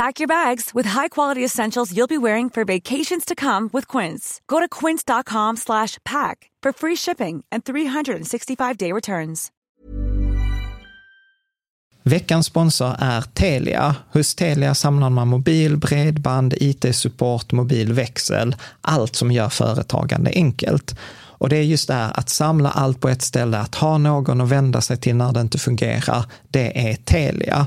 Pack your bags with high-quality essentials you'll be wearing for vacations to come with Quince. Go to quince.com slash pack for free shipping and 365-day returns. Veckans sponsor är Telia. Hos Telia samlar man mobil, bredband, IT-support, mobilväxel, allt som gör företagande enkelt. Och det är just det här att samla allt på ett ställe, att ha någon att vända sig till när det inte fungerar, det är Telia.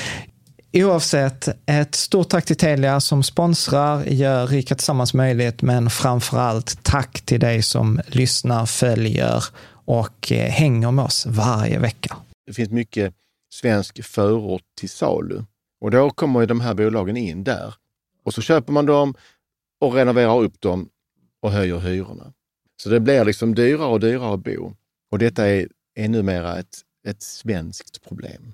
Oavsett, ett stort tack till Telia som sponsrar, gör Rika Tillsammans möjligt, men framför allt tack till dig som lyssnar, följer och eh, hänger med oss varje vecka. Det finns mycket svensk förort till salu och då kommer ju de här bolagen in där. Och så köper man dem och renoverar upp dem och höjer hyrorna. Så det blir liksom dyrare och dyrare att bo. Och detta är, är numera ett, ett svenskt problem.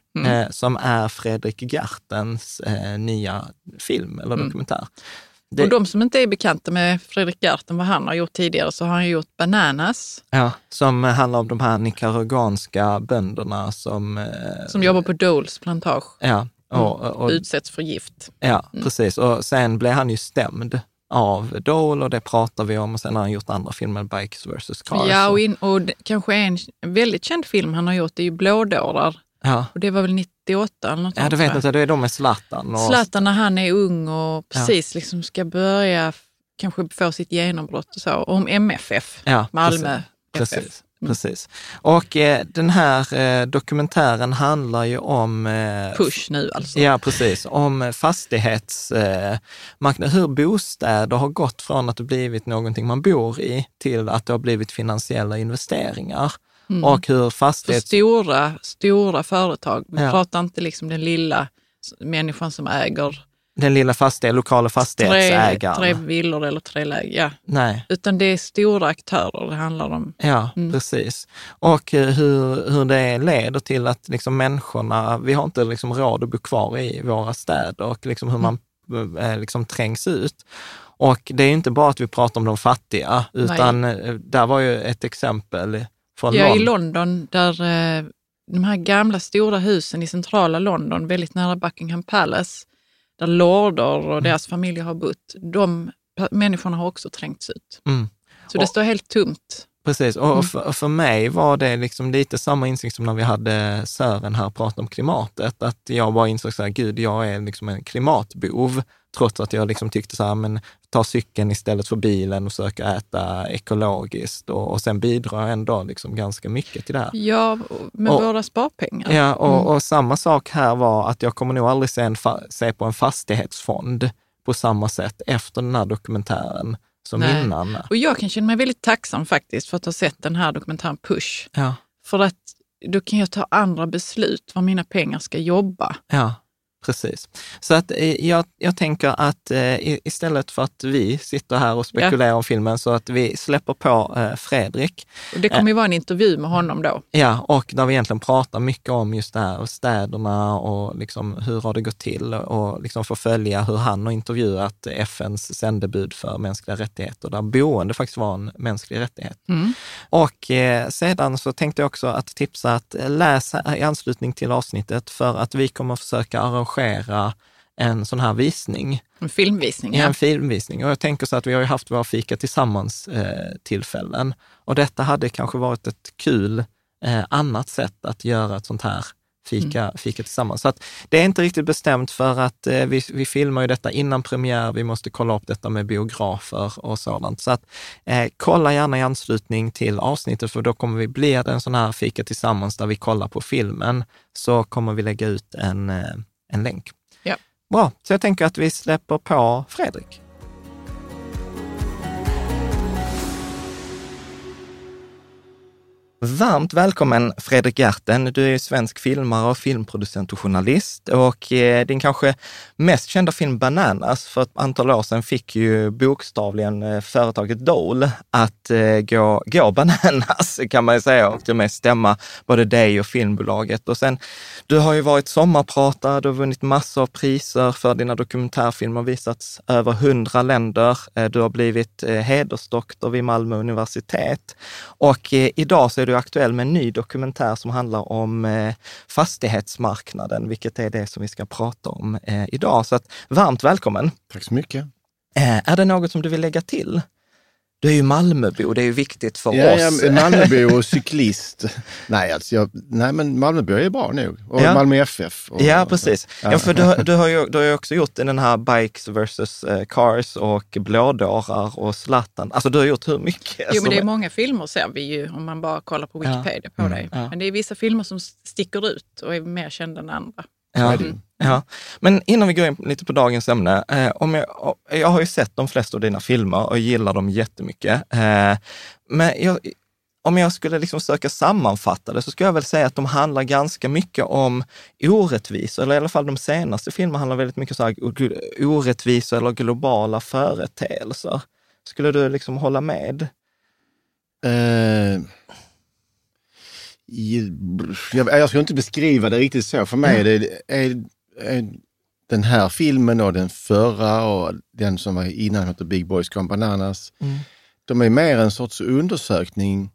Mm. eh, som är Fredrik Gertens eh, nya film eller Mm. dokumentär. Det, Och de som inte är bekanta med Fredrik Gerten, vad han har gjort tidigare, så har han gjort Bananas, ja, som handlar om de här nicaraguanska bönderna som... Eh, som jobbar på Doles plantage, Ja, och, och, och, utsätts för gift. ja Mm. precis. Och sen blev han ju stämd av Dole och det pratar vi om och sen har han gjort andra filmer, Bikes vs. Cars. Ja, och, in, och kanske en väldigt känd film han har gjort är ju Blådårar. Ja. Och det var väl 98 eller något ja, sånt, vet inte, det är de med Zlatan. Och, Zlatan när han är ung och precis liksom ska börja kanske få sitt genombrott och så. Om MFF, Ja, Malmö precis. FF. Precis. Precis. Och eh, den här eh, dokumentären handlar ju om... Eh, Push nu alltså. Ja, precis. Om fastighetsmarknaden, hur bostäder har gått från att det blivit någonting man bor i till att det har blivit finansiella investeringar. Mm. Och hur För fastighets... stora, stora företag. Vi Ja. pratar inte liksom den lilla människan som äger Den lilla fastighet, lokala tre, fastighetsägaren. tre villor eller tre lägen. Ja. Nej. Utan det är stora aktörer det handlar om. Ja, Mm. precis. Och eh, hur, hur det leder till att liksom människorna, vi har inte liksom råd att bo kvar i våra städer och liksom hur man eh, liksom trängs ut. Och det är inte bara att vi pratar om de fattiga, utan Nej. där var ju ett exempel från Ja, London. i London, där de här gamla stora husen i centrala London, väldigt nära Buckingham Palace, där lorder och mm. deras familjer har bott, de människorna har också trängts ut. Mm. Så det och, står helt tomt. Precis, och mm. för, för, mig var det liksom lite samma insikt som när vi hade Sören här och pratade om klimatet, att jag bara insåg så här, gud, jag är liksom en klimatbov, trots att jag liksom tyckte så här, men ta cykeln istället för bilen och söka äta ekologiskt och, och sen bidrar jag ändå liksom ganska mycket till det här. Ja, med och, våra sparpengar. Ja, och, mm. och, samma sak här var att jag kommer nog aldrig se, en se på en fastighetsfond på samma sätt efter den här dokumentären som Nej. innan. Och jag kan känna mig väldigt tacksam faktiskt för att ha sett den här dokumentären Push. Ja. För att då kan jag ta andra beslut var mina pengar ska jobba. Ja. Precis. Så att eh, jag, jag tänker att eh, istället för att vi sitter här och spekulerar ja. om filmen, så att vi släpper på eh, Fredrik. Och det kommer ju vara en intervju med honom då. Ja, och där vi egentligen pratar mycket om just det här, städerna och liksom hur har det gått till och liksom få följa hur han har intervjuat FNs sändebud för mänskliga rättigheter, där boende faktiskt var en mänsklig rättighet. Mm. Och sedan så tänkte jag också att tipsa att läsa i anslutning till avsnittet, för att vi kommer försöka arrangera arrangera en sån här visning. En filmvisning? Ja, en filmvisning. Och jag tänker så att vi har ju haft våra fika tillsammans eh, tillfällen. Och detta hade kanske varit ett kul eh, annat sätt att göra ett sånt här fika, mm. fika tillsammans. Så att det är inte riktigt bestämt för att eh, vi, vi filmar ju detta innan premiär. Vi måste kolla upp detta med biografer och sådant. Så att eh, kolla gärna i anslutning till avsnittet, för då kommer vi, blir det en sån här fika tillsammans där vi kollar på filmen, så kommer vi lägga ut en eh, en länk. Ja. Bra, så jag tänker att vi släpper på Fredrik. Varmt välkommen Fredrik Gerten. Du är svensk filmare, filmproducent och journalist och eh, din kanske mest kända film Bananas för ett antal år sedan fick ju bokstavligen eh, företaget Dole att eh, gå, gå bananas kan man ju säga och till och med stämma både dig och filmbolaget. Och sen, du har ju varit sommarpratare, du har vunnit massor av priser för dina dokumentärfilmer, visats över hundra länder. Eh, du har blivit eh, hedersdoktor vid Malmö universitet och eh, idag så är du du aktuell med en ny dokumentär som handlar om eh, fastighetsmarknaden, vilket är det som vi ska prata om eh, idag. Så att, varmt välkommen! Tack så mycket! Eh, är det något som du vill lägga till? Du är ju Malmöbo, det är ju viktigt för ja, oss. Ja, Malmöbo och cyklist. nej, alltså jag, nej, men Malmöbo är bra nog. Och ja. Malmö FF. Och, ja, precis. Ja. ja. för du, du, har ju, du har ju också gjort den här Bikes versus uh, Cars och Blådårar och Zlatan. Alltså du har gjort hur mycket? Jo, men det är många filmer ser vi ju om man bara kollar på Wikipedia på mm. dig. Men det är vissa filmer som sticker ut och är mer kända än andra. Ja. Ja, men innan vi går in lite på dagens ämne. Eh, om jag, jag har ju sett de flesta av dina filmer och gillar dem jättemycket. Eh, men jag, om jag skulle liksom söka sammanfatta det så skulle jag väl säga att de handlar ganska mycket om orättvisor, eller i alla fall de senaste filmerna handlar väldigt mycket om orättvisor eller globala företeelser. Skulle du liksom hålla med? Uh, jag, jag ska inte beskriva det riktigt så. För mig är det, är, är den här filmen och den förra och den som var innan heter Big Boys Gone Bananas. Mm. De är mer en sorts undersökning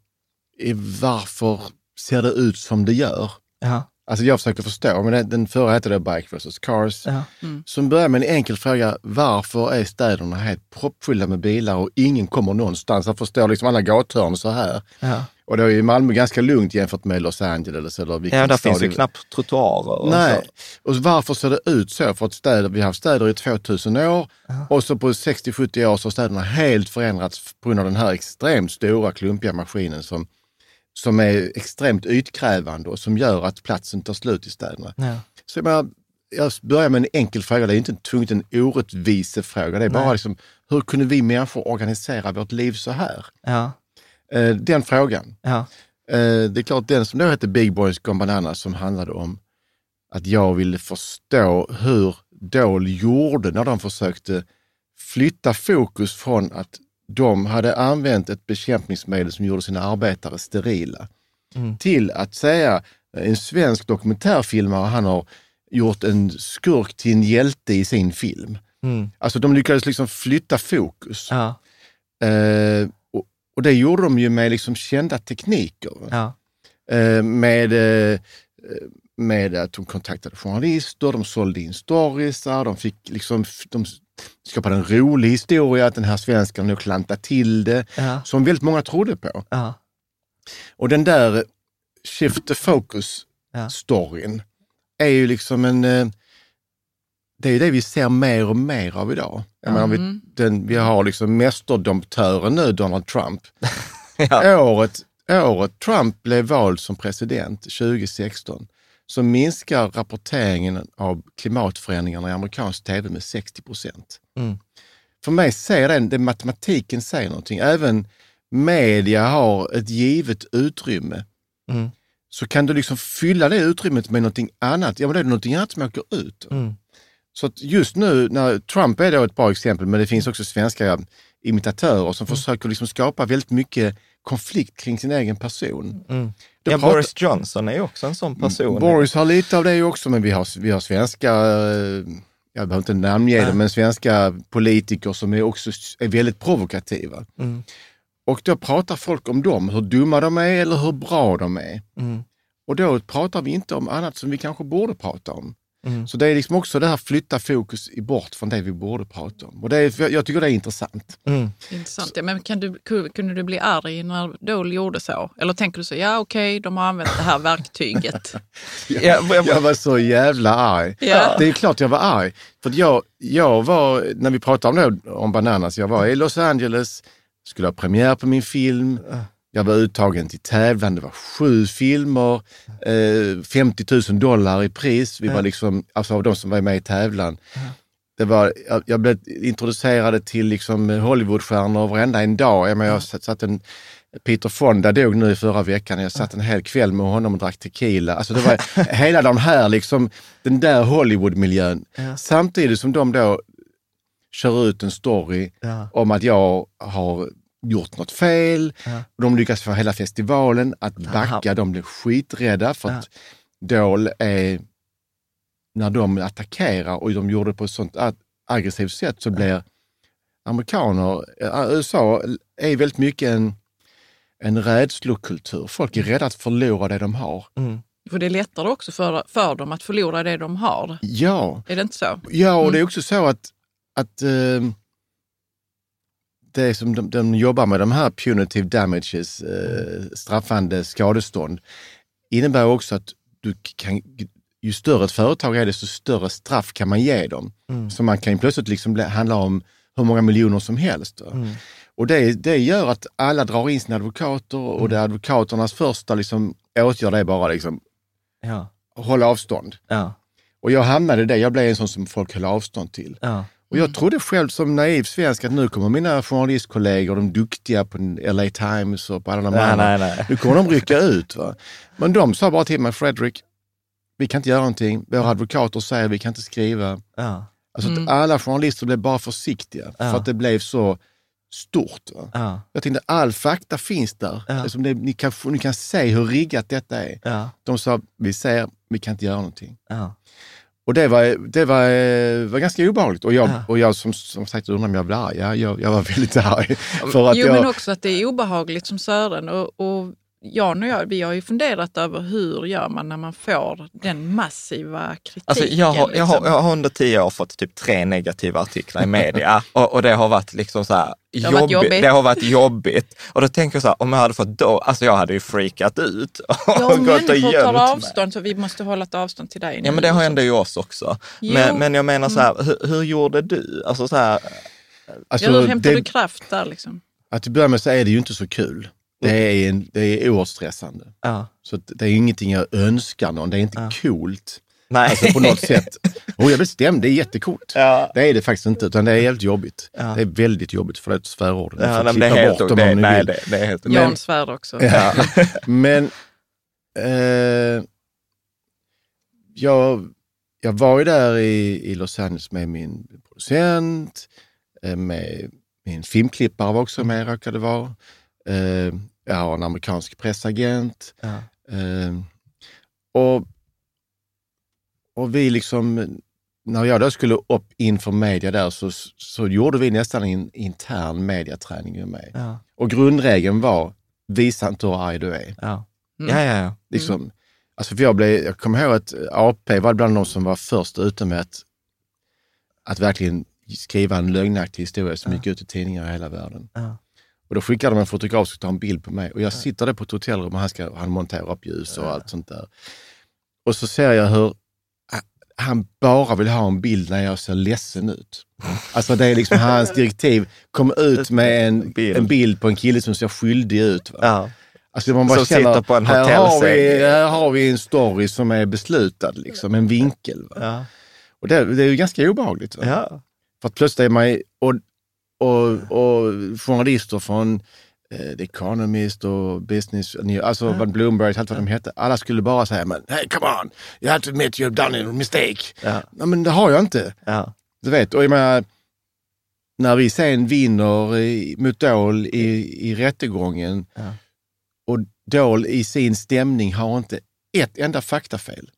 i varför ser det ut som det gör. Ja. Alltså jag försöker förstå, men den, förra hette det Bike vs Cars. Ja. Mm. Som börjar med en enkel fråga, varför är städerna helt proppfulla med bilar och ingen kommer någonstans? Jag förstår liksom alla gathörn så här. Ja. Och då är ju Malmö ganska lugnt jämfört med Los Angeles eller vilken Ja, där finns ju knappt trottoarer. Och Nej, så. och varför ser det ut så? För att städer, vi har haft städer i 2000 år ja. och så på 60-70 år så har städerna helt förändrats på grund av den här extremt stora klumpiga maskinen som, som är extremt ytkrävande och som gör att platsen tar slut i städerna. Ja. Så jag, jag börjar med en enkel fråga, det är inte tvunget en orättvisefråga. Det är bara liksom, hur kunde vi människor organisera vårt liv så här? Ja. Eh, den frågan. Ja. Eh, det är klart, den som då hette Big Boys Gone Bananas som handlade om att jag ville förstå hur Dole gjorde när de försökte flytta fokus från att de hade använt ett bekämpningsmedel som gjorde sina arbetare sterila mm. till att säga, en svensk dokumentärfilmare, han har gjort en skurk till en hjälte i sin film. Mm. Alltså de lyckades liksom flytta fokus. Ja. Eh, och, det gjorde de ju med liksom kända tekniker. Ja. Eh, med, eh, med att de kontaktade journalister, de sålde in storiesar, de fick liksom, de skapade en rolig historia, att den här svensken nu klantade till det, Ja. som väldigt många trodde på. Ja. Och den där shift the focus Ja. storyn är ju liksom en... Det är ju det vi ser mer och mer av idag. Jag menar, vi, den, vi har liksom mästerdomptören nu, Donald Trump. året, året Trump blev vald som president, 2016, så minskar rapporteringen av klimatförändringarna i amerikansk tv med 60 procent. Mm. För mig säger den, det matematiken säger någonting. Även media har ett givet utrymme. Mm. Så kan du liksom fylla det utrymmet med någonting annat. Ja, men det är någonting annat som åker ut. Mm. Så just nu, när Trump är då ett bra exempel, men det finns också svenska imitatörer som Mm. försöker liksom skapa väldigt mycket konflikt kring sin egen person. Mm. Ja, pratar- Boris Johnson är ju också en sån person. Boris har lite av det också, men vi har, vi har svenska, eh, jag behöver inte namnge det, men svenska politiker som är också är väldigt provokativa. Mm. Och då pratar folk om dem, hur dumma de är eller hur bra de är. Mm. Och då pratar vi inte om annat som vi kanske borde prata om. Mm. Så det är liksom också det här flytta fokus i bort från det vi borde prata om. Och det är, jag tycker det är intressant. Mm. Intressant. Ja, men kan du, ku- kunde du bli arg när Dole gjorde så? Eller tänker du så, ja okej, de har använt det här verktyget. Ja, jag, Jag var så jävla arg. Ja. Det är klart jag var arg. För jag, jag var, när vi pratade om det, om Bananas, jag var i Los Angeles, skulle ha premiär på min film. Jag var uttagen till tävlan, det var sju filmer, eh, 50 000 dollar i pris. Vi var liksom, alltså av de som var med i tävlan. Det var, jag, jag blev introducerad till liksom Hollywoodstjärnor varenda en dag. Jag, menar, jag satt, en, Peter Fonda dog nu i förra veckan. Jag satt en hel kväll med honom och drack tequila. Alltså det var hela den här, liksom, den där Hollywoodmiljön. Samtidigt som de då kör ut en story Ja. om att jag har gjort något fel. Och de lyckas få hela festivalen att backa. De blir skiträdda för att Dole är, när de attackerar och de gjorde det på ett sånt aggressivt sätt så blir amerikaner, USA är väldigt mycket en, en rädslokultur. Folk är rädda att förlora det de har. Mm. För det är lättare också för, för dem att förlora det de har. Ja, Är det inte så? Ja, och det är också så att, att eh, det som de, de jobbar med, de här punitive damages, eh, straffande skadestånd, innebär också att du kan, ju större ett företag är, desto större straff kan man ge dem. Så man kan ju plötsligt liksom handla om hur många miljoner som helst. va. Och det, det gör att alla drar in sina advokater och det är advokaternas första liksom, åtgärd är bara liksom, Ja. hålla avstånd. Ja. Och jag hamnade i det, jag blev en sån som folk höll avstånd till. Ja. Och jag trodde själv som naiv svensk att nu kommer mina journalistkollegor, de duktiga på LA Times och på alla de Nej, andra, nej, nej. nu kommer de rycka ut. Va? Men de sa bara till mig, Fredrik, vi kan inte göra någonting. Våra advokater säger vi kan inte skriva. Ja. Alltså att alla journalister blev bara försiktiga Ja. för att det blev så stort. Va? Ja. Jag tänkte, all fakta finns där. Ja. Alltså, det, ni, kan, ni kan se hur riggat detta är. Ja. De sa, vi ser, vi kan inte göra någonting. Och det var, det var, var ganska obehagligt. Och jag, Ja. och jag som, som sagt undrar om jag blev arg. Ja, jag, jag var väldigt arg. För att Jo, jag, men också att det är obehagligt som Sören. Och, och Jan och jag, vi har ju funderat över hur gör man när man får den massiva kritiken. Alltså jag, har, jag, har, liksom. jag har under tio år fått typ tre negativa artiklar i media och, och det har varit liksom så här, har jobbigt. jobbigt. det har varit jobbigt. Och då tänker jag så här, om jag hade fått då, alltså jag hade ju freakat ut och Ja, gått och människor tar gömt mig. avstånd, så vi måste hålla ett avstånd till dig nu. Ja men det har ändå jag oss också. Jo. Men, men jag menar så här, hur, hur gjorde du? Alltså så här, alltså, Ja, hur hämtar det, du kraft där liksom? att till börja med så är det ju inte så kul. Det är, en, det är oerhört stressande. ja, Så det är ingenting jag önskar någon. Det är inte coolt nej. alltså, på något sätt. Och jag blir stämd, det är jättecoolt. Ja. Det är det faktiskt inte, utan det är helt jobbigt. Ja. Det är väldigt jobbigt för det är ett svärord. Ni Ja, nej, men det är helt, bort dem det, om nej, vill. det, det är helt Jan svär också. Ja. Men eh, jag, jag var ju där i, i Los Angeles med min producent, eh, med min filmklippare var också med, råkade vara. Eh, jag har en amerikansk pressagent. Ja. Eh, och, och vi liksom, när jag då skulle upp inför media där så, så gjorde vi nästan en intern mediaträning med mig. Ja. Och grundregeln var, visa inte hur arg du är. Ja. Mm. Ja, ja, ja. Liksom, alltså för jag, blev, jag kommer ihåg att AP var bland de som var först ute med att, att verkligen skriva en lögnaktig historia som gick ut i tidningar i hela världen. Ja. Och då skickade de en fotograf som ta en bild på mig och jag sitter där på ett hotellrum och han, ska, han monterar upp ljus och allt sånt där. Och så ser jag hur han bara vill ha en bild när jag ser ledsen ut. Alltså det är liksom hans direktiv. Kom ut med en Bild. en bild på en kille som ser skyldig ut. Va? Alltså man bara Som känner, sitter på en här, har vi, här har vi en story som är beslutad, liksom, en vinkel. Ja. Och det, det är ju ganska obehagligt. Ja. För att plötsligt är man, och, och, och journalister från eh, The Economist och Business, alltså vad Bloomberg, allt vad de hette. Alla skulle bara säga, men hey come on, you have to admit you've done a mistake. Ja. Ja, men det har jag inte. Ja. Du vet, och jag menar, när vi sen vinner i, mot Dahl i, i rättegången Ja. och Dahl i sin stämning har inte ett enda faktafel.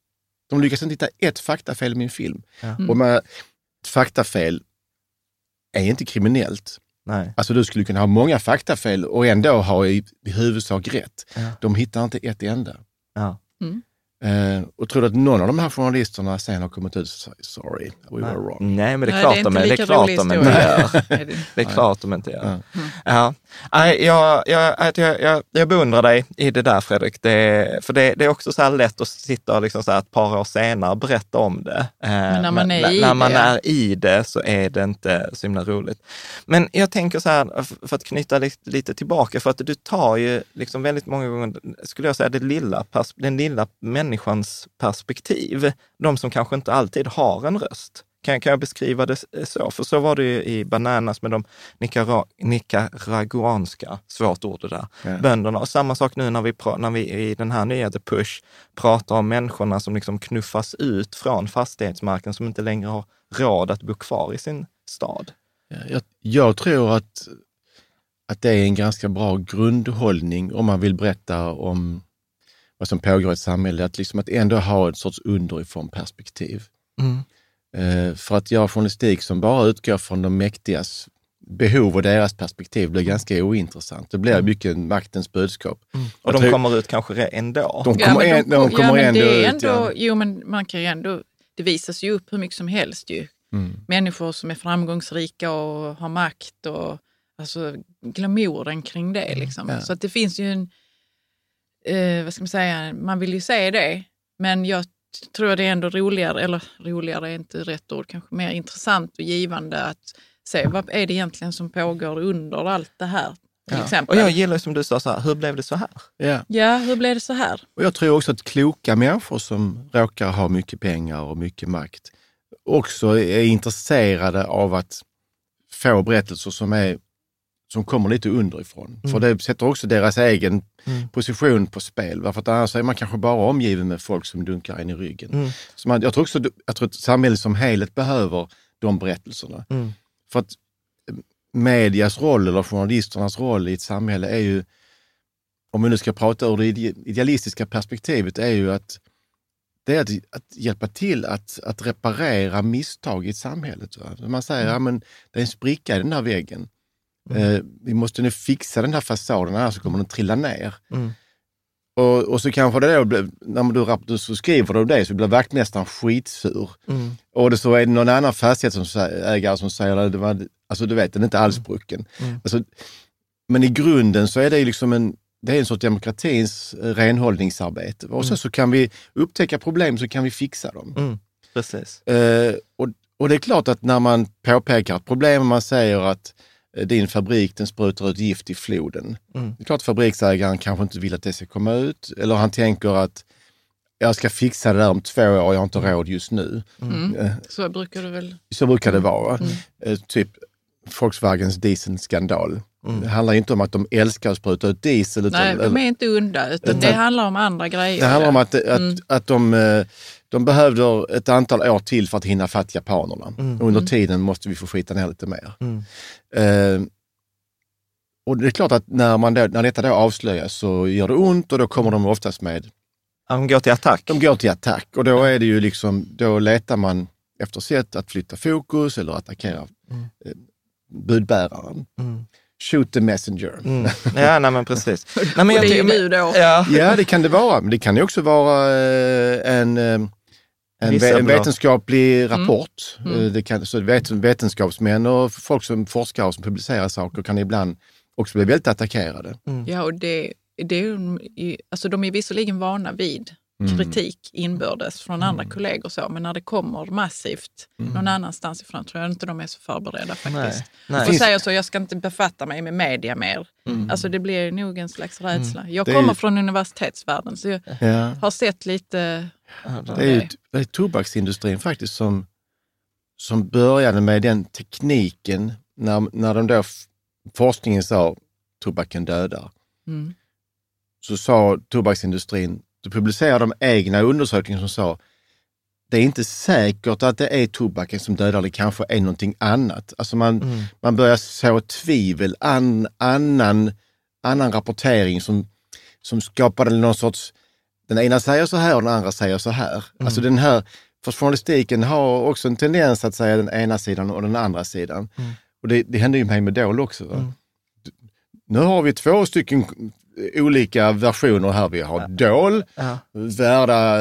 De lyckas inte hitta ett faktafel i min film. Ja. Och med, faktafel är inte kriminellt. Nej. Alltså du skulle kunna ha många faktafel och ändå ha i, i huvudsak rätt. Ja. De hittar inte ett enda. Ja. Eh, och tror du att någon av de här journalisterna sen har kommit ut och sagt sorry, we were wrong. Nej, men det är Nej, klart det är de inte är. Det är lika klart rolig de inte historia. gör. Är det- Det är klart de inte gör. Ja. Nej, jag, jag, jag, jag, jag beundrar dig i det där Fredrik. Det, för det, det är också så här lätt att sitta och liksom så här ett par år senare berätta om det. Eh, Men när man är i när man det. är i det så är det inte så himla roligt. Men jag tänker så här, för att knyta lite, lite tillbaka, för att du tar ju liksom väldigt många gånger, skulle jag säga, det lilla, den lilla människans perspektiv. De som kanske inte alltid har en röst. Kan, kan jag beskriva det så? För så var det ju i Bananas med de nicara, nicaraguanska, svårt ord det där, Ja. bönderna. Och samma sak nu när vi, när vi i den här nya The Push pratar om människorna som liksom knuffas ut från fastighetsmarknaden, som inte längre har råd att bo kvar i sin stad. Jag, jag tror att, att det är en ganska bra grundhållning om man vill berätta om vad som pågår i ett samhälle, att, liksom att ändå ha ett sorts underifrån perspektiv. Mm. Eh, för att göra journalistik som bara utgår från de mäktigas behov och deras perspektiv blir ganska ointressant. Det blir mycket maktens budskap. Och Jag de tror- kommer ut kanske ändå. De Ja, kommer, men en, de kommer ja, ändå det är ut. ändå, ja. Jo, men man kan ju ändå, det visas ju upp hur mycket som helst ju. Mm. Människor som är framgångsrika och har makt och alltså glamouren kring det. Liksom. Ja. Så att det finns ju en, eh, vad ska man säga, man vill ju se det, men jag tror det är ändå roligare, eller roligare är inte rätt ord, kanske mer intressant och givande att se vad är det egentligen som pågår under allt det här. Till Och exempel. jag gillar som du sa, så här, hur blev det så här? Ja. Ja, hur blev det så här? Och jag tror också att kloka människor som råkar ha mycket pengar och mycket makt också är intresserade av att få berättelser som, är, som kommer lite underifrån. För det sätter också deras egen position på spel. va? För att annars är man kanske bara omgiven med folk som dunkar en i ryggen. Mm. Så man, jag tror också jag tror att samhället som helhet behöver de berättelserna. Mm. För att eh, medias roll eller journalisternas roll i ett samhälle är ju, om vi nu ska prata ur det ide- idealistiska perspektivet, är ju att det är att, att hjälpa till att, att reparera misstag i ett samhälle. Va? Man säger, ja, men det är en spricka i den här väggen. Eh, vi måste nu fixa den här fasaden, annars kommer den trilla ner. Mm. Och, och så kanske det då, blir- när du, du så skriver du det så blir vaktmästaren skitsur. Mm. Och det så är det någon annan fastighetsägare som säger att det var, alltså du vet, den är inte alls sprucken. Mm. Alltså, men i grunden så är det liksom en, det är en sorts demokratins eh, renhållningsarbete. Och sen så kan vi upptäcka problem så kan vi fixa dem. Mm. Precis. Eh, och, och det är klart att när man påpekar ett problem och man säger att din fabrik den sprutar ut gift i floden. Mm. Det är klart att fabriksägaren kanske inte vill att det ska komma ut. Eller han tänker att jag ska fixa det där om två år, jag har inte råd just nu. Mm. Eh, Så brukar det väl... så brukar det vara. Eh, typ Volkswagens dieselskandal. Det handlar inte om att de älskar att spruta ut diesel. Utan, Nej, de är inte onda, utan Utan- det handlar om andra grejer. det handlar om att, att, Mm. att de, eh, de behövde ett antal år till för att hinna fatt japanerna. Mm. Under tiden måste vi få skita ner lite mer. Mm. Eh, och det är klart att när, man då, när detta då avslöjas så gör det ont och då kommer de oftast med, De går till attack. de går till attack och då är det ju liksom, då letar man efter sätt att flytta fokus eller attackera eh, budbäraren. Mm. Shoot the messenger. Mm. Ja, nej men precis. Nej, men Och det är du då. Ja. Ja, det kan det vara. Men det kan ju också vara eh, en, eh, en, en vetenskaplig rapport. Mm. Eh, Det kan, så vet, vetenskapsmän och folk som forskar och som publicerar saker kan ibland också bli väldigt attackerade. Ja, och det, det är alltså de är visserligen vana vid Mm. Kritik inbördes från andra kollegor och så, men när det kommer massivt någon annanstans ifrån tror jag inte de är så förberedda faktiskt. Nej. Och Finns- säger så, jag ska inte befatta mig med media mer. Alltså det blir nog en slags rädsla. Jag Det kommer ju- från universitetsvärlden så jag Ja. har sett lite... Det är ju det är tobaksindustrin faktiskt som, som började med den tekniken när, när de då forskningen sa tobaken dödar. Mm. Så sa tobaksindustrin, då publicerade de egna undersökningar som sa det är inte säkert att det är tobaken som dödar, det kanske är någonting annat. Alltså man, Mm. man börjar så tvivel, an, annan, annan rapportering som, som skapade någon sorts, den ena säger så här och den andra säger så här. Alltså den här, för journalistiken har också en tendens att säga den ena sidan och den andra sidan. Och det, det hände ju mig med Dole också. Va? Nu har vi två stycken olika versioner här. Vi har Dole, Ja. värda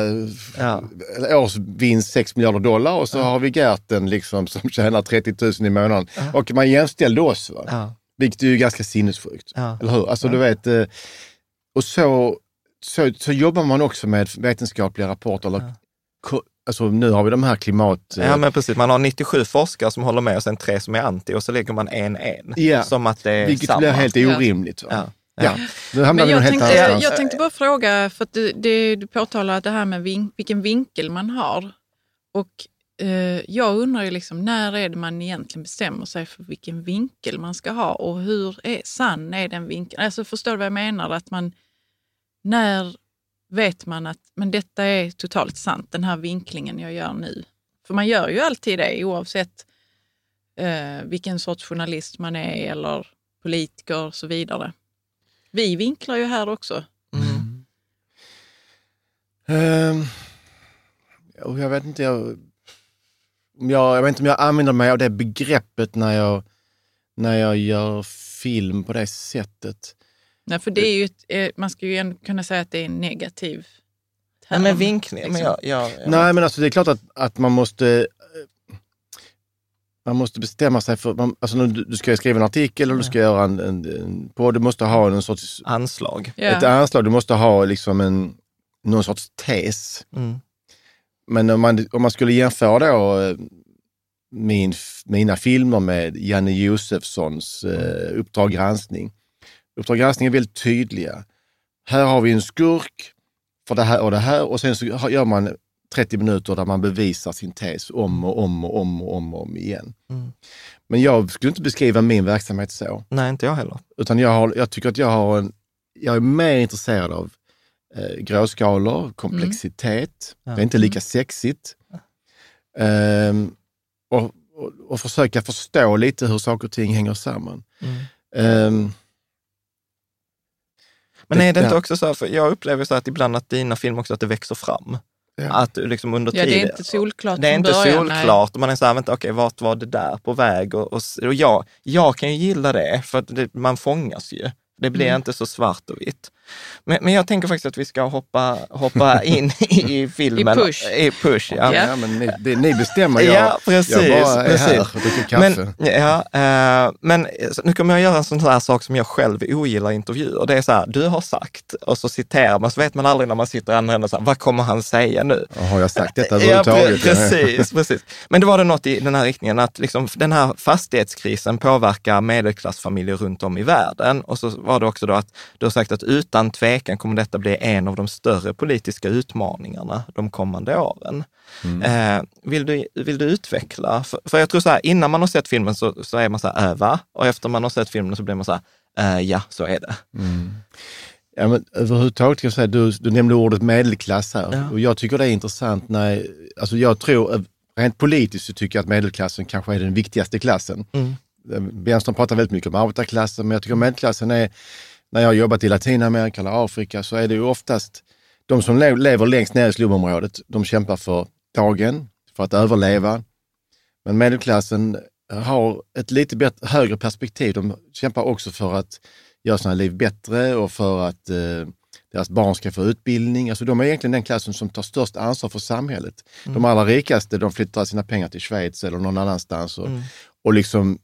Ja. ja. årsvinst 6 miljarder dollar och så har vi Gerten liksom, som tjänar 30 000 i månaden. Och man jämställde oss. Va? Ja. Vilket är ju ganska sinnessjukt. Ja. Eller hur? Alltså du vet, eh, och så, så, så jobbar man också med vetenskapliga rapporter. Eller, alltså, nu har vi de här klimat... eh, Ja, men precis. Man har 97 forskare som håller med och sen tre som är anti och så lägger man en en. Ja. Som att det är vilket samma. blir helt Ja. orimligt. Ja. Ja. Nu hamnar Men vi jag tänkte, annanstans. jag tänkte bara fråga, för att du, det, du påtalar det här med vin, vilken vinkel man har. Och eh, jag undrar ju liksom, när är det man egentligen bestämmer sig för vilken vinkel man ska ha och hur är, sann är den vinkeln? Alltså förstår du vad jag menar? Att man, när vet man att men detta är totalt sant, den här vinklingen jag gör nu? För man gör ju alltid det oavsett eh, vilken sorts journalist man är eller politiker och så vidare. Vi vinklar ju här också. Mm. Ehm, och jag vet inte, jag, om jag, jag vet inte om jag använder mig av det begreppet när jag, när jag gör film på det sättet. Nej, för det är ju ett, eh, man ska ju ändå kunna säga att det är en negativ term, men vinkling, men liksom. jag, jag, jag, Nej, men alltså det är klart att, att man måste man måste bestämma sig för, man, alltså nu, du ska skriva en artikel eller du ska göra en, en, en podd, du måste ha en sorts, anslag. Ja. ett anslag, du måste ha liksom en, någon sorts tes. Mm. Men om man, om man skulle jämföra då min, mina filmer med Janne Josefssons eh, Uppdrag granskning. Uppdrag granskning är väldigt tydliga. Här har vi en skurk för det här och det här och sen så gör man 30 minuter där man bevisar sin tes om och om och om och om, och om igen. Mm. Men jag skulle inte beskriva min verksamhet så, Nej, inte jag heller. utan jag, har, jag tycker att jag har en, jag är mer intresserad av eh, gråskalor, komplexitet. Ja. Det är inte lika sexigt. Ehm, och, och, och försöka förstå lite hur saker och ting hänger samman. Mm. Ehm, Men är det inte också så, här, för jag upplever så att ibland att dina filmer också att det växer fram. Ja. Att du liksom under Ja, det tiden... är inte solklart Det är inte början, nej. solklart. Och man är så här, vänta, okej, vart var det där på väg? Och, och, och jag, jag kan ju gilla det, för det, man fångas ju. Det blir Mm. inte så svart och vitt. Men, men jag tänker faktiskt att vi ska hoppa, hoppa in i filmen. I push. I push, ja. ja. men ni, det, ni bestämmer. Jag, Ja, precis, jag bara är precis. här och dricker kaffe. Men, ja, eh, men nu kommer jag göra en sån här sak som jag själv ogillar i intervjuer. Det är så här, du har sagt, och så citerar man, så vet man aldrig när man sitter i andra änden, så här, vad kommer han säga nu? har jag sagt detta Ja, överhuvudtaget? pre- precis, precis. Men det var det något i den här riktningen, att liksom den här fastighetskrisen påverkar medelklassfamiljer runt om i världen. Och så var det också då att du har sagt att utan tvekan kommer detta bli en av de större politiska utmaningarna de kommande åren. Eh, vill, du, vill du utveckla? För, för jag tror så här, innan man har sett filmen så, så är man så här, äh, va? Och efter man har sett filmen så blir man så här, äh, ja, så är det. Ja, men överhuvudtaget kan jag säga, du, du nämnde ordet medelklass här Ja. och jag tycker det är intressant när, alltså jag tror, eh, rent politiskt så tycker jag att medelklassen kanske är den viktigaste klassen. Mm. Eh, Vänstern pratar väldigt mycket om arbetarklassen, men jag tycker medelklassen är, när jag har jobbat i Latinamerika eller Afrika så är det ju oftast de som le- lever längst ner i slumområdet, de kämpar för dagen, för att överleva. Men medelklassen har ett lite bättre, högre perspektiv. De kämpar också för att göra sina liv bättre och för att eh, deras barn ska få utbildning. Alltså de är egentligen den klassen som tar störst ansvar för samhället. Mm. De allra rikaste de flyttar sina pengar till Schweiz eller någon annanstans och, mm. och, liksom,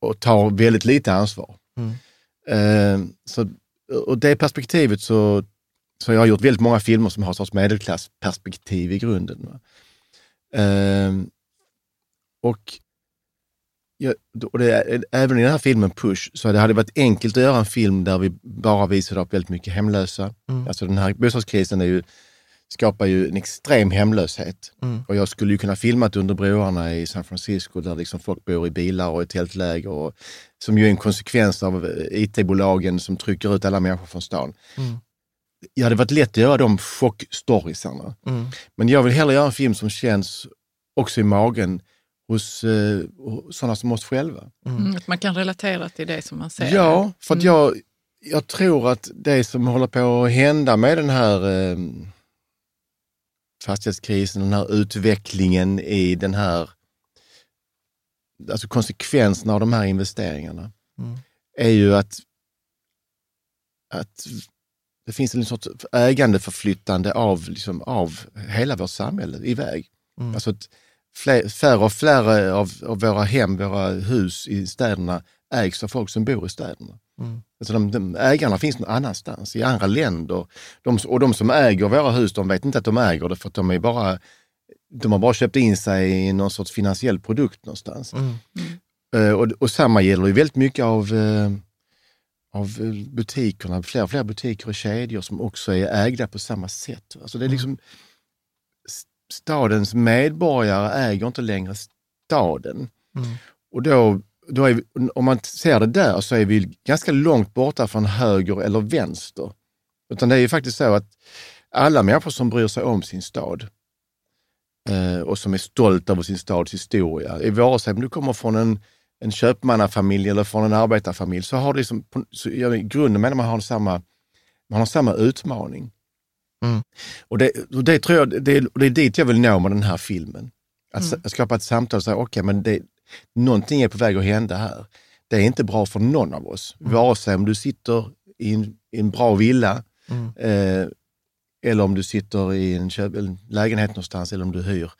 och tar väldigt lite ansvar. Mm. Eh, så, och det perspektivet så, så jag har gjort väldigt många filmer som har ett sorts medelklassperspektiv i grunden. Eh, och Ja, och det, även i den här filmen Push, så det hade varit enkelt att göra en film där vi bara visade upp väldigt mycket hemlösa. Mm. Alltså den här bostadskrisen är ju, skapar ju en extrem hemlöshet. Mm. Och jag skulle ju kunna filmat under broarna i San Francisco där liksom folk bor i bilar och i tältläger. Och, som ju är en konsekvens av eh, IT-bolagen som trycker ut alla människor från stan. Mm. Ja, det hade varit lätt att göra de chockstoriesarna. Mm. Men jag vill hellre göra en film som känns också i magen hos eh, sådana som oss själva. Mm. mm. Att man kan relatera till det som man ser. Ja, för att mm. jag, jag tror att det som håller på att hända med den här eh, fastighetskrisen, den här utvecklingen i den här, alltså konsekvenserna av de här investeringarna, mm. är ju att, att det finns en sorts ägandeförflyttande av, liksom, av hela vårt samhälle iväg. Mm. Alltså att, färre och färre av, av, våra hem, våra hus i städerna ägs av folk som bor i städerna. Mm. Alltså de, de, ägarna finns någon annanstans, i andra länder. De, och de som äger våra hus, de vet inte att de äger det för att de, är bara, de har bara köpt in sig i någon sorts finansiell produkt någonstans. Mm. Mm. Uh, och, och samma gäller ju väldigt mycket av, uh, av butikerna, fler och fler butiker och kedjor som också är ägda på samma sätt. Alltså det är mm. liksom stadens medborgare äger inte längre staden. Mm. Och då är om man ser det där så är vi ganska långt borta från höger eller vänster. Utan det är ju faktiskt så att alla människor som bryr sig om sin stad eh, och som är stolta över sin stads historia, vare sig om du kommer från en, en köpmannafamilj eller från en arbetarfamilj, så har det liksom, så, i grunden menar man har samma, man har samma utmaning. Mm. Och, det, och det tror jag, det, det är dit jag vill nå med den här filmen. Att mm. skapa ett samtal och säga, okej, okay, men det, någonting är på väg att hända här. Det är inte bra för någon av oss, mm. vare sig om du sitter i en, i en bra villa mm. eh, eller om du sitter i en, köp, en lägenhet någonstans eller om du hyr.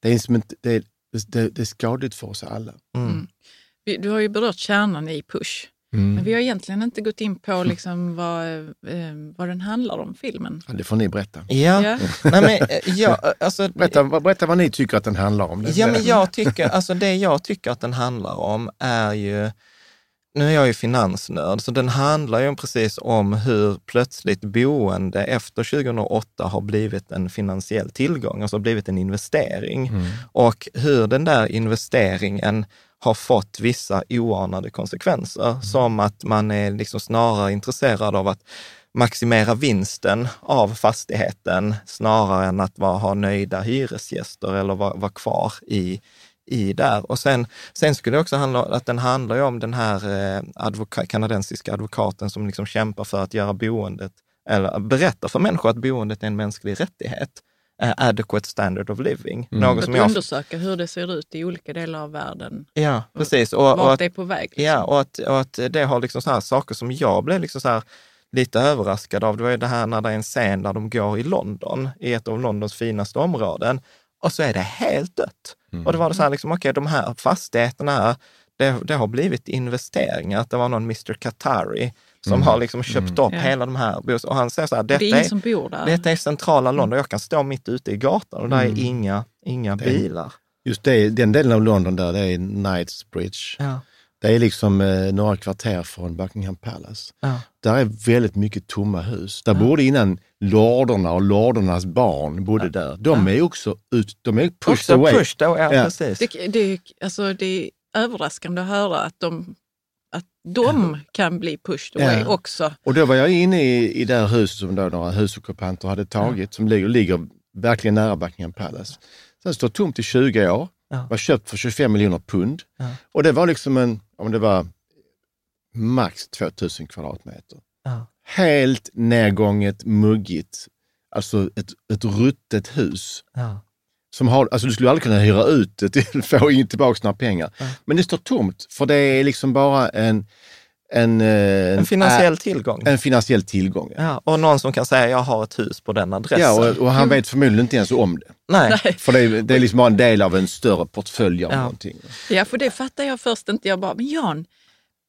Det är, som det, det, det är skadligt för oss alla. Mm. mm. Du har ju berört kärnan i Push. Mm. Men vi har egentligen inte gått in på liksom vad, eh, vad den handlar om, filmen. Ja, det får ni berätta. Ja. ja. Nej, men, eh, ja alltså, berätta, berätta vad ni tycker att den handlar om. Ja, men jag tycker, alltså, det jag tycker att den handlar om är ju, nu är jag ju finansnörd, så den handlar ju precis om hur plötsligt boende efter 2008 har blivit en finansiell tillgång, alltså blivit en investering. Mm. Och hur den där investeringen har fått vissa oanade konsekvenser, mm. som att man är liksom snarare intresserad av att maximera vinsten av fastigheten snarare än att vara, ha nöjda hyresgäster eller vara, vara kvar i, i där. Och sen, sen skulle det också handla om att den handlar om den här eh, advoka, kanadensiska advokaten som liksom kämpar för att göra boendet, eller berättar för människor att boendet är en mänsklig rättighet. Eh, adequate standard of living. Mm. Något som att jag... undersöka hur det ser ut i olika delar av världen. Ja, precis. Och, vart och att, det är på väg. Liksom. Ja, och att, och att det har liksom så här saker som jag blev liksom så här lite överraskad av. Det var ju det här när det är en scen där de går i London, i ett av Londons finaste områden, och så är det helt dött. Mm. Och då var det så här, liksom, okej, okay, de här fastigheterna här, det, det, har blivit investeringar. Det var någon Mr Qatari som mm. har liksom köpt mm. upp mm. hela de här Och han säger så här, detta det är, som bor där. detta är centrala mm. London. Jag kan stå mitt ute i gatan och där är mm. inga, inga bilar. Just det, den delen av London där, det är Knightsbridge. Ja. Det är liksom eh, några kvarter från Buckingham Palace. Ja. Där är väldigt mycket tomma hus. Där ja. bodde innan lorderna och lordernas barn bodde ja. där. De är också ut, de är pushed också away. Pushed away ja, Precis. Det, det, alltså, det är överraskande att höra att de att de kan bli pushed away ja. också. Och då var jag inne i, i det här huset som då några husockupanter hade tagit, ja. som ligger, ligger verkligen nära Buckingham Palace. Sen står tomt i 20 år, ja. var köpt för 25 miljoner pund. Och det var liksom en, om det var max 2000 kvadratmeter. Helt nedgånget, muggigt, alltså ett, ett ruttet hus som har, alltså du skulle aldrig kunna hyra ut det till få in tillbaka några pengar. Men det står tomt, för det är liksom bara en, en, eh, En finansiell tillgång. en finansiell tillgång. Ja. Ja, och någon som kan säga, jag har ett hus på den adressen. Ja, och, och han vet förmodligen inte ens om det. Nej. För det är, det är liksom bara en del av en större portfölj av Ja. någonting. Ja, för det fattar jag först inte. Jag bara, men Jan,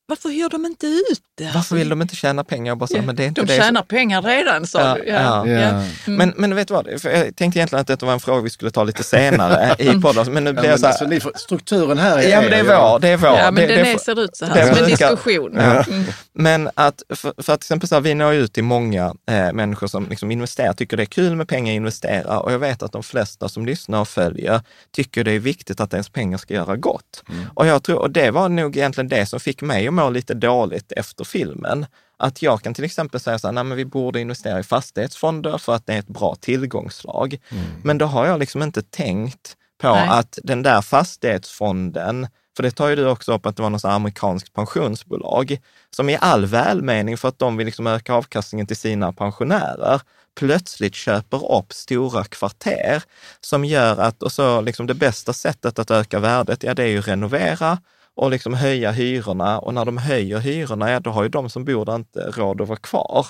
varför hyr de inte ut det? Varför vill de inte tjäna pengar? Bara, så, Ja, men det är inte de det. tjänar pengar redan, sa Ja, du. ja. Ja. Mm. Men, men vet du vad, För jag tänkte egentligen att detta var en fråga vi skulle ta lite senare i podden, men nu blir jag men så här, alltså, strukturen här är ja men det är vår, det är vår. Ja, men det, den det är, ser ut så det här, som en diskussion. Ja. Mm. Men att, för, för att till exempel så här, vi når ut till många eh, människor som liksom investerar, tycker det är kul med pengar, investera och jag vet att de flesta som lyssnar och följer tycker det är viktigt att ens pengar ska göra gott. Och jag tror, och det var nog egentligen det som fick mig att må lite dåligt efter filmen. Att jag kan till exempel säga så här, nej men vi borde investera i fastighetsfonder för att det är ett bra tillgångslag. Men då har jag liksom inte tänkt på Nej. att den där fastighetsfonden, för det tar ju du också upp att det var något amerikanskt pensionsbolag, som i all välmening för att de vill liksom öka avkastningen till sina pensionärer, plötsligt köper upp stora kvarter som gör att, och så liksom det bästa sättet att öka värdet, ja det är ju renovera och liksom höja hyrorna och när de höjer hyrorna, ja då har ju de som bor där inte råd att vara kvar.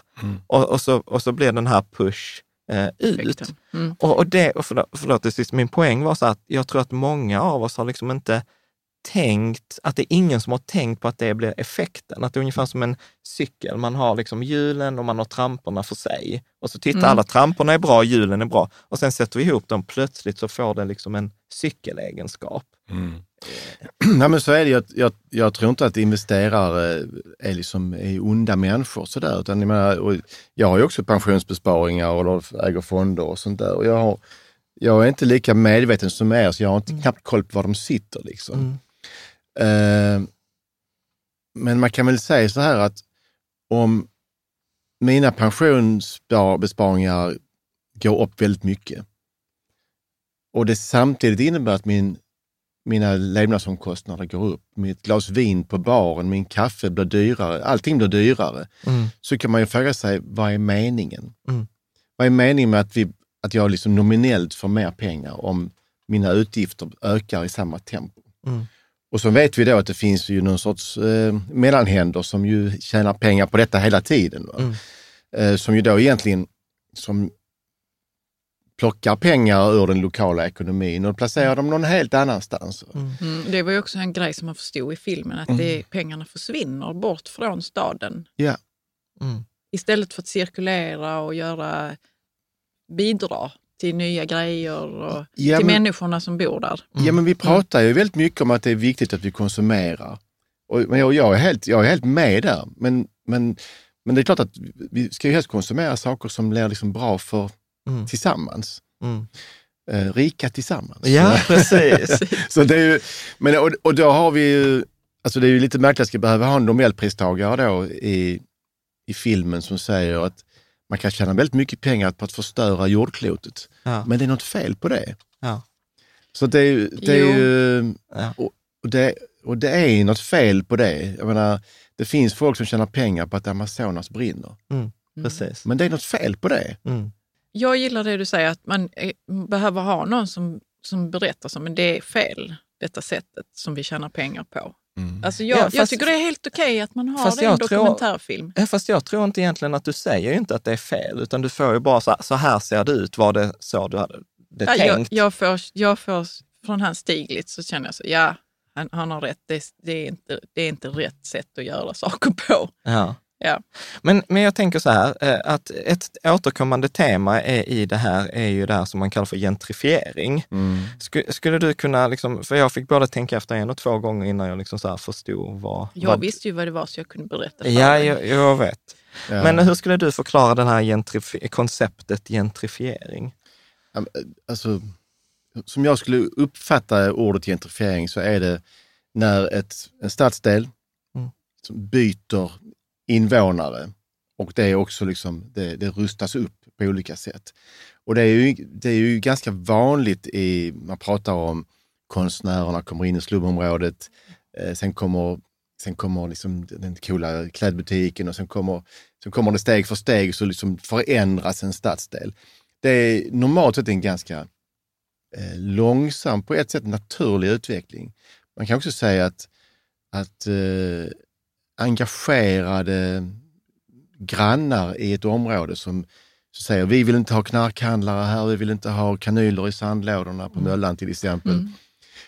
Och, och, så, och så blir den här push eh, ut. Mm. Och, och det, och förlåt, förlåt sist, min poäng var så att jag tror att många av oss har liksom inte tänkt, att det är ingen som har tänkt på att det blir effekten. Att det är ungefär som en cykel. Man har liksom hjulen och man har tramporna för sig. Och så tittar alla, tramporna är bra, hjulen är bra. Och sen sätter vi ihop dem, plötsligt så får det liksom en cykelegenskap. Nej, men så är det att Jag, jag tror inte att investerare är, liksom, är onda människor sådär. Utan jag, menar, och jag har ju också pensionsbesparingar och äger fonder och sånt där. Och jag, har, jag är inte lika medveten som er, så jag har inte knappt koll på var de sitter. Liksom. Eh, men man kan väl säga så här att om mina pensionsbesparingar går upp väldigt mycket och det samtidigt innebär att min, mina levnadsomkostnader går upp, mitt glas vin på baren, min kaffe blir dyrare, allting blir dyrare, Mm. så kan man ju fråga sig, vad är meningen? Mm. Vad är meningen med att, vi, att jag liksom nominellt får mer pengar om mina utgifter ökar i samma tempo? Mm. Och så vet vi då att det finns ju någon sorts eh, mellanhänder som ju tjänar pengar på detta hela tiden. Va? Mm. Eh, som ju då egentligen som plockar pengar ur den lokala ekonomin och placerar dem någon helt annanstans. Mm, det var ju också en grej som man förstod i filmen, att det, pengarna försvinner bort från staden. Ja. Mm. Istället för att cirkulera och göra bidra till nya grejer och Ja, till men- människorna som bor där. Ja, men vi pratar ju väldigt mycket om att det är viktigt att vi konsumerar. Och, men jag, jag, är helt, jag är helt med där. Men, men, men det är klart att vi ska ju helst konsumera saker som blir liksom bra för Mm. tillsammans. Mm. Eh, rika tillsammans. Ja, precis. Så det är ju, men, och, och då har vi ju, alltså det är ju lite märkligt att vi ska behöva ha en Nobelpristagare då i, i filmen som säger att man kan tjäna väldigt mycket pengar på att förstöra jordklotet. Ja. Men det är något fel på det. Ja. Så det är, det är ju, Ja. och, det, och det är något fel på det. Jag menar, det finns folk som tjänar pengar på att Amazonas brinner. Mm. Precis. Men det är något fel på det. Mm. Jag gillar det du säger, att man eh, behöver ha någon som, som berättar så, men det är fel, detta sättet som vi tjänar pengar på. Alltså jag, Ja, jag fast- tycker det är helt okej att man har det i en jag tror- dokumentärfilm. Ja, Fast jag tror inte egentligen att du säger inte att det är fel, utan du får ju bara så här, så här ser det ut, var det så du hade det Ja, jag, tänkt? jag, får, jag får, från hans Stiglitz så känner jag så, ja, han, han har rätt. Det, det, är inte, det är inte rätt sätt att göra saker på. Ja. Ja. Men, men jag tänker så här, eh, att ett återkommande tema är, i det här är ju det här som man kallar för gentrifiering. Skulle, skulle du kunna, liksom, för jag fick både tänka efter en och två gånger innan jag liksom så här förstod vad... Jag vad, visste ju vad det var så jag kunde berätta för Ja, jag, jag vet. Ja. Men hur skulle du förklara det här gentrifi- konceptet gentrifiering? Men, Alltså, som jag skulle uppfatta ordet gentrifiering så är det när ett, en stadsdel Mm. som byter invånare och det är också liksom, det, det rustas upp på olika sätt. Och det är ju, det är ju ganska vanligt i, man pratar om konstnärerna kommer in i slumområdet, eh, sen kommer, sen kommer liksom den coola klädbutiken och sen kommer, sen kommer det steg för steg så liksom förändras en stadsdel. Det är normalt sett en ganska eh, långsam, på ett sätt naturlig utveckling. Man kan också säga att, att eh, engagerade grannar i ett område som så säger vi vill inte ha knarkhandlare här, vi vill inte ha kanyler i sandlådorna på Möllan till exempel. Mm.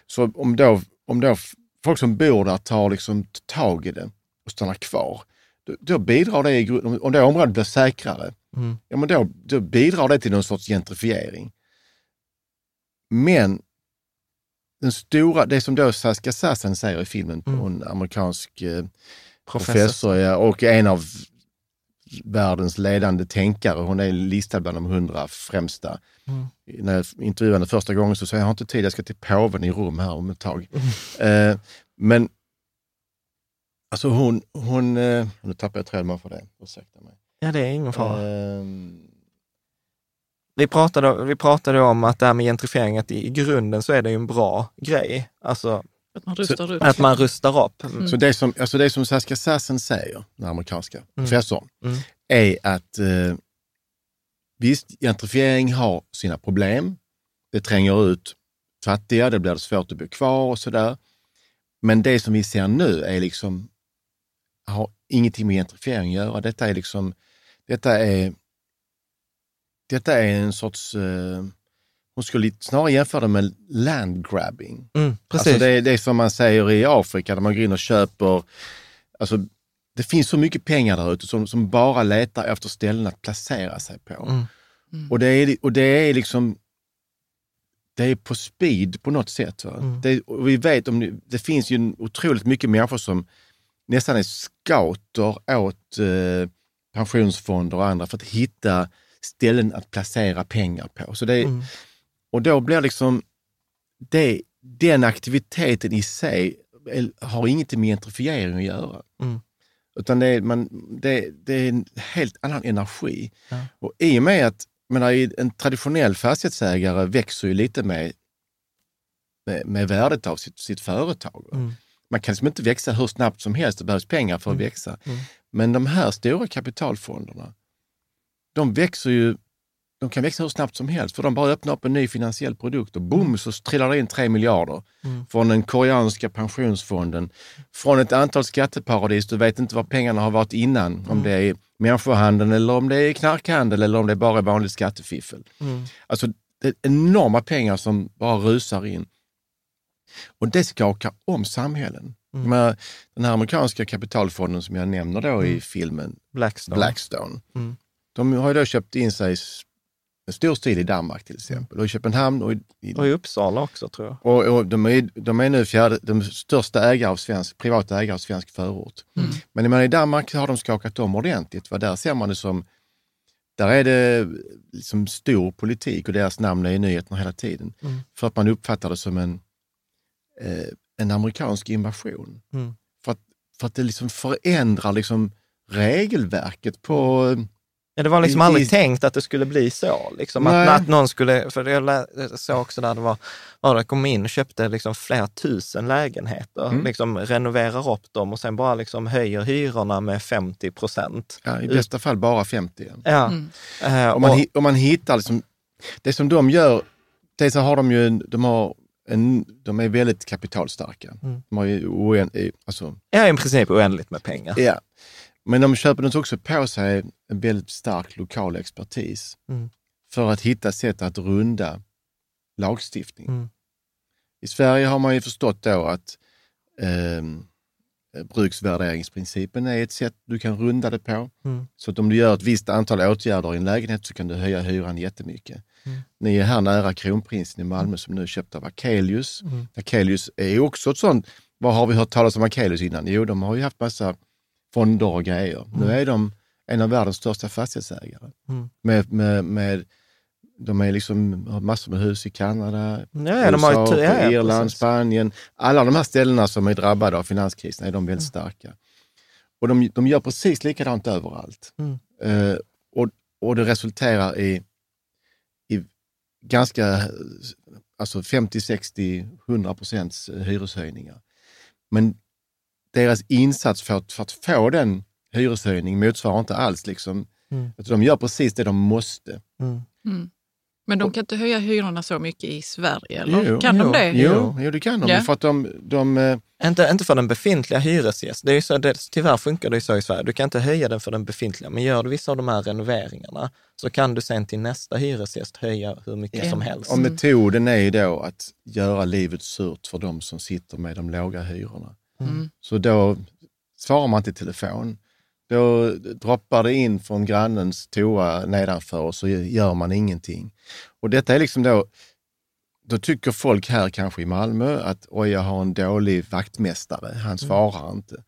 Så om då, om då folk som bor där tar liksom tag i det och stannar kvar, då, då bidrar det, om det området blir säkrare, Mm. ja, men då, då bidrar det till någon sorts gentrifiering. Men den stora, det som då Saskia Sassen säger i filmen, Mm. en amerikansk eh, Professor. professor ja, och en av världens ledande tänkare. Hon är listad bland de hundra främsta. Mm. När jag intervjuade henne första gången så sa jag, jag har inte tid, jag ska till påven i Rom här om ett tag. Mm. Eh, men alltså hon, hon eh, nu tappade jag tråden för det, ursäkta mig. Ja, det är ingen fara. Ehm, Vi pratade, vi pratade om att det här med gentrifiering, att i grunden så är det ju en bra grej. Alltså Att man rustar upp. att man rustar upp. Mm. Så det som, alltså det som Saskia Sassen säger, den amerikanska professorn, Mm. är att eh, visst, gentrifiering har sina problem. Det tränger ut fattiga, det blir svårt att bo kvar och sådär. Men det som vi ser nu är liksom, har ingenting med gentrifiering att göra. Detta är liksom, detta är, detta är en sorts, eh, hon skulle snarare jämföra det med landgrabbing. Mm, precis. Alltså det, är- det är som man säger i Afrika, där man går in och köper... Alltså, det finns så mycket pengar där ute som, som bara letar efter ställen att placera sig på. Mm. Och, det är, och det är liksom... Det är på speed på något sätt. Va? Mm. Det, och vi vet om det, det finns ju otroligt mycket människor som nästan är scouter åt eh, pensionsfonder och andra för att hitta ställen att placera pengar på. Så det, är- Mm. Och då blir liksom det, den aktiviteten i sig har inget med gentrifiering att göra. Mm. Utan det är, man, det, det är en helt annan energi. Ja. Och i och med att menar, en traditionell fastighetsägare växer ju lite med, med, med värdet av sitt, sitt företag. Mm. Man kan liksom inte växa hur snabbt som helst, det behövs pengar för att växa. Mm. Men de här stora kapitalfonderna, de växer ju de kan växa hur snabbt som helst, för de bara öppnar upp en ny finansiell produkt och boom så trillar det in 3 miljarder Mm. från den koreanska pensionsfonden, från ett antal skatteparadis. Du vet inte var pengarna har varit innan, om det är människohandel eller om det är knarkhandel eller om det bara är vanligt skattefiffel. Mm. Alltså det är enorma pengar som bara rusar in. Och det skakar om samhällen. Mm. Men den här amerikanska kapitalfonden som jag nämner då i filmen, Blackstone. Blackstone, Mm. de har ju då köpt in sig en stor stil i Danmark till exempel och i Köpenhamn och i, i Och i Uppsala också tror jag. och, och de, är, de är nu fjärde, de största ägare av svensk, privata ägare av svensk förort. Men jag menar, i Danmark har de skakat om ordentligt. För där ser man det som, där är det liksom stor politik och deras namn är i nyheterna hela tiden. Mm. För att man uppfattar det som en, eh, en amerikansk invasion. Mm. För, att, för att det liksom förändrar liksom regelverket på... Ja, det var liksom aldrig i- tänkt att det skulle bli så. Liksom, att, att någon skulle, för jag såg också där det var, var det kom in och köpte liksom flera tusen lägenheter, Mm. liksom renoverar upp dem och sen bara liksom höjer hyrorna med 50 procent. Ja, I bästa fall bara 50 igen. Ja. Mm. Om man, och- man hittar, liksom, det som de gör, dels så har de ju, en- de, har en, de är väldigt kapitalstarka. Mm. De har ju oen, eh, alltså, Ja, i princip oändligt med pengar. ja. Men de köper naturligtvis också på sig en väldigt stark lokal expertis Mm. för att hitta sätt att runda lagstiftning. Mm. I Sverige har man ju förstått då att ehm, bruksvärderingsprincipen är ett sätt du kan runda det på. Mm. Så att om du gör ett visst antal åtgärder i en lägenhet så kan du höja hyran jättemycket. Mm. Ni är här nära Kronprinsen i Malmö som nu är köpt av Akelius. Mm. Akelius är också ett sånt, vad har vi hört talas om Akelius innan? Jo, de har ju haft massa fonder och grejer. Nu är de en av världens största fastighetsägare. Mm. Med, med, med, de är liksom, har massor med hus i Kanada, Ja, USA, tu- ja, Irland, precis. Spanien. Alla de här ställena som är drabbade av finanskrisen är de väldigt starka. Och de, de gör precis likadant överallt. Mm. Eh, och, och det resulterar i, i ganska alltså 50, 60, 100 procents hyreshöjningar. Men deras insats för att, för att få den hyreshöjning motsvarar inte alls liksom, Mm. de gör precis det de måste. Mm. Mm. Men de kan inte höja hyrorna så mycket i Sverige, eller Jo, kan jo, de det? Jo, jo det kan de. Ja. För att de, de eh, Inte, inte för den befintliga hyresgästen. Det är ju så, det, tyvärr funkar det ju så i Sverige. Du kan inte höja den för den befintliga, men gör du vissa av de här renoveringarna så kan du sen till nästa hyresgäst höja hur mycket Ja. som helst. Och metoden är ju då att göra livet surt för de som sitter med de låga hyrorna. Mm. Så då svarar man inte i telefon. Då droppar det in från grannens toa nedanför och så gör man ingenting. Och detta är liksom då, då tycker folk här kanske i Malmö att oj, jag har en dålig vaktmästare, han svarar inte.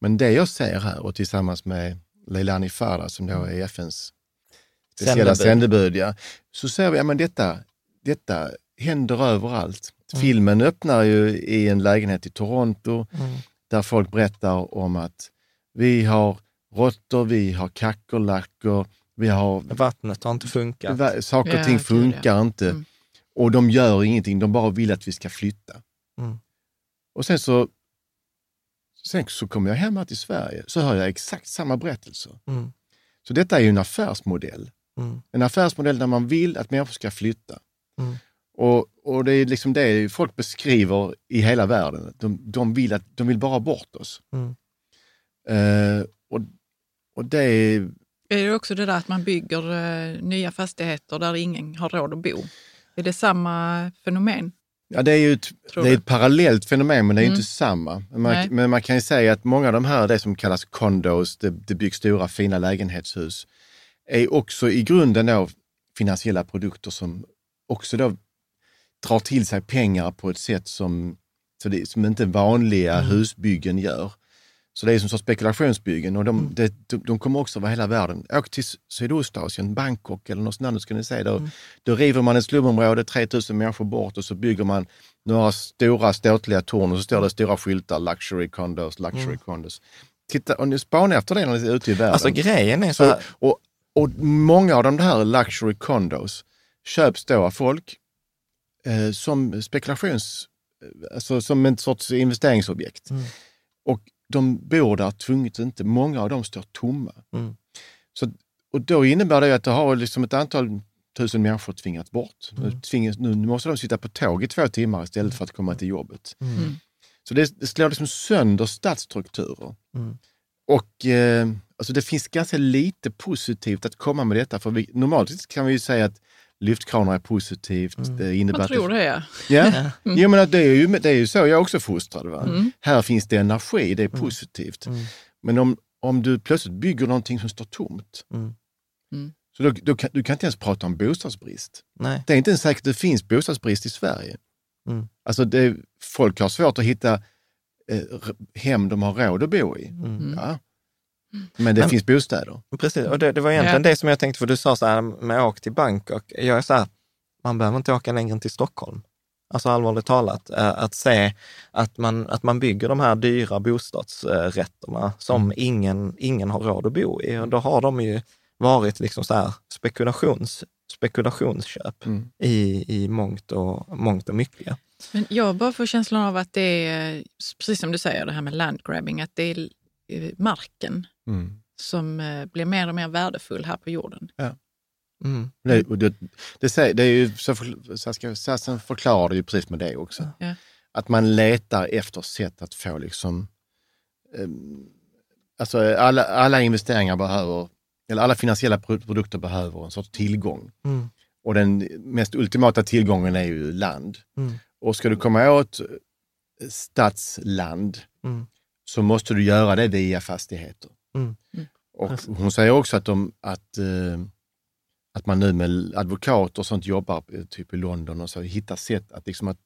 Men det jag ser här och tillsammans med Leilani Farah som då är FNs speciella Sändebud. ja, så ser vi att detta, detta händer överallt. Filmen öppnar ju i en lägenhet i Toronto där folk berättar om att vi har råttor, vi har kackerlackor, vi har Vattnet har inte funkat. Va- Saker och Ja, ting gud, ja. funkar inte. Mm. Och de gör ingenting, de bara vill att vi ska flytta. Mm. Och sen så, sen så kommer jag hem här till Sverige, så hör jag exakt samma berättelser. Mm. Så detta är ju en affärsmodell. Mm. En affärsmodell där man vill att människor ska flytta. Mm. Och, och det är liksom det folk beskriver i hela världen. De, de, vill, att, de vill bara bort oss. Mm. Eh, och, och det är Är det också det där att man bygger eh, nya fastigheter där ingen har råd att bo? Är det samma fenomen? Ja, det är ju ett, det är ett parallellt fenomen, men det är Mm. inte samma. Men man, men man kan ju säga att många av de här, det som kallas condos, det, det byggs stora fina lägenhetshus, är också i grunden då finansiella produkter som också då drar till sig pengar på ett sätt som, så det, som inte vanliga Mm. husbyggen gör. Så det är som sorts spekulationsbyggen och de, det, de, de kommer också över hela världen. Åk till Sydostasien, Bangkok eller något annat ska ni se. Då, Mm. då river man ett slumområde 3000 människor bort och så bygger man några stora ståtliga torn och så står det stora skyltar, luxury condos, luxury condos. Titta, och ni spanar efter det när ni är ute i världen. Alltså grejen är så så, här, och, och många av de här luxury condos köps då av folk eh, som spekulations, eh, alltså som en sorts investeringsobjekt. Mm. Och de bor där tvunget inte. Många av dem står tomma. Mm. Så, och då innebär det att det har liksom ett antal tusen människor tvingats bort. Mm. Nu, tvingas, nu måste de sitta på tåg i två timmar istället för att komma till jobbet. Mm. Så det, det slår liksom sönder stadsstrukturer. Mm. Och eh, alltså det finns ganska lite positivt att komma med detta. För vi, normalt kan vi ju säga att lyftkranar är positivt. Mm. Det innebär Man att tror det, ja. Ja, jo, men att det, är ju, det är ju så jag också fostrad. Va? Mm. Här finns det energi, det är positivt. Mm. Men om, om du plötsligt bygger någonting som står tomt, Mm. Mm. så då, då kan, du kan inte ens prata om bostadsbrist. nej. Det är inte ens säkert att det finns bostadsbrist i Sverige. Mm. Alltså det, folk har svårt att hitta eh, hem de har råd att bo i. Mm. Ja. Men det Men- finns bostäder. Precis, och det, det var egentligen Ja. det som jag tänkte, för du sa så här med åk till Bangkok. Jag är så här, man behöver inte åka längre än till Stockholm. Alltså allvarligt talat, eh, att se att man, att man bygger de här dyra bostadsrätterna som Mm. ingen, ingen har råd att bo i. Och då har de ju varit liksom så här spekulations, spekulationsköp Mm. i, i mångt, och, mångt och mycket. Men jag bara får känslan av att det är, precis som du säger, det här med landgrabbing, att det är marken Mm. som eh, blir mer och mer värdefull här på jorden. Mm. Det, och det, det, säger, det är ju, så för- Saskia Sassen förklarar det ju precis med det också. Ja. Att man letar efter sätt att få liksom, um, alltså alla, alla investeringar behöver, eller alla finansiella pro- produkter behöver en sorts tillgång. Mm. Och den mest ultimata tillgången är ju land. Mm. Och ska du komma åt eh, stadsland Mm. Så måste du göra det via fastigheter. Mm. Mm. Och hon säger också att, de, att, eh, att man nu med advokater och sånt jobbar eh, typ i London och så hittar sätt att, liksom att,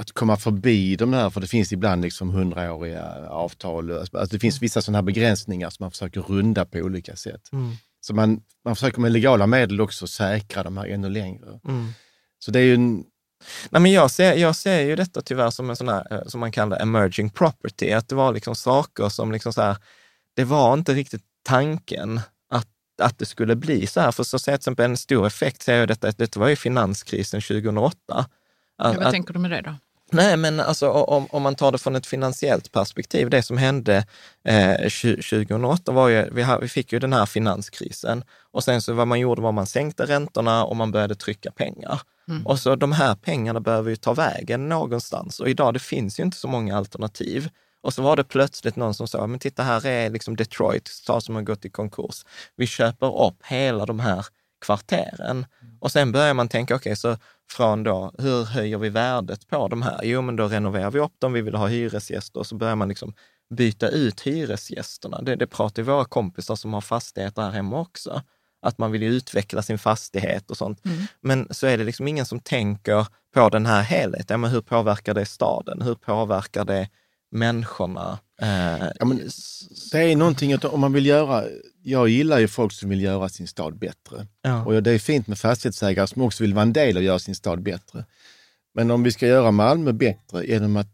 att komma förbi de här, för det finns ibland liksom hundraåriga avtal. Alltså det finns vissa sådana här begränsningar som man försöker runda på olika sätt. Mm. Så man, man försöker med legala medel också säkra de här ännu längre. Mm. Så det är ju en, Nej, men jag, ser, jag ser ju detta tyvärr som en sån här, eh, som man kallar emerging property, att det var liksom saker som liksom så här, det var inte riktigt tanken att, att det skulle bli så här. För så att säga till exempel en stor effekt ser jag detta, detta var ju finanskrisen 2008. Att, Ja, vad tänker du med det då? Nej, men alltså, om, om man tar det från ett finansiellt perspektiv, det som hände eh, 2008 var ju, vi, vi fick ju den här finanskrisen och sen så vad man gjorde var man sänkte räntorna och man började trycka pengar. Mm. Och så de här pengarna behöver ju ta vägen någonstans och idag det finns ju inte så många alternativ. Och så var det plötsligt någon som sa, men titta här är liksom Detroit, stad som har gått i konkurs. Vi köper upp hela de här kvarteren. Och sen börjar man tänka, okej, okay, så från då, hur höjer vi värdet på de här? Jo, men då renoverar vi upp dem, vi vill ha hyresgäster och så börjar man liksom byta ut hyresgästerna. Det, det pratar våra kompisar som har fastigheter här hemma också, att man vill utveckla sin fastighet och sånt. Mm. Men så är det liksom ingen som tänker på den här helheten. Men hur påverkar det staden? Hur påverkar det människorna? Eh, ja, men det är någonting att om man vill göra, jag gillar ju folk som vill göra sin stad bättre. Ja. Och det är fint med fastighetsägare som också vill vara en del att göra sin stad bättre. Men om vi ska göra Malmö bättre genom att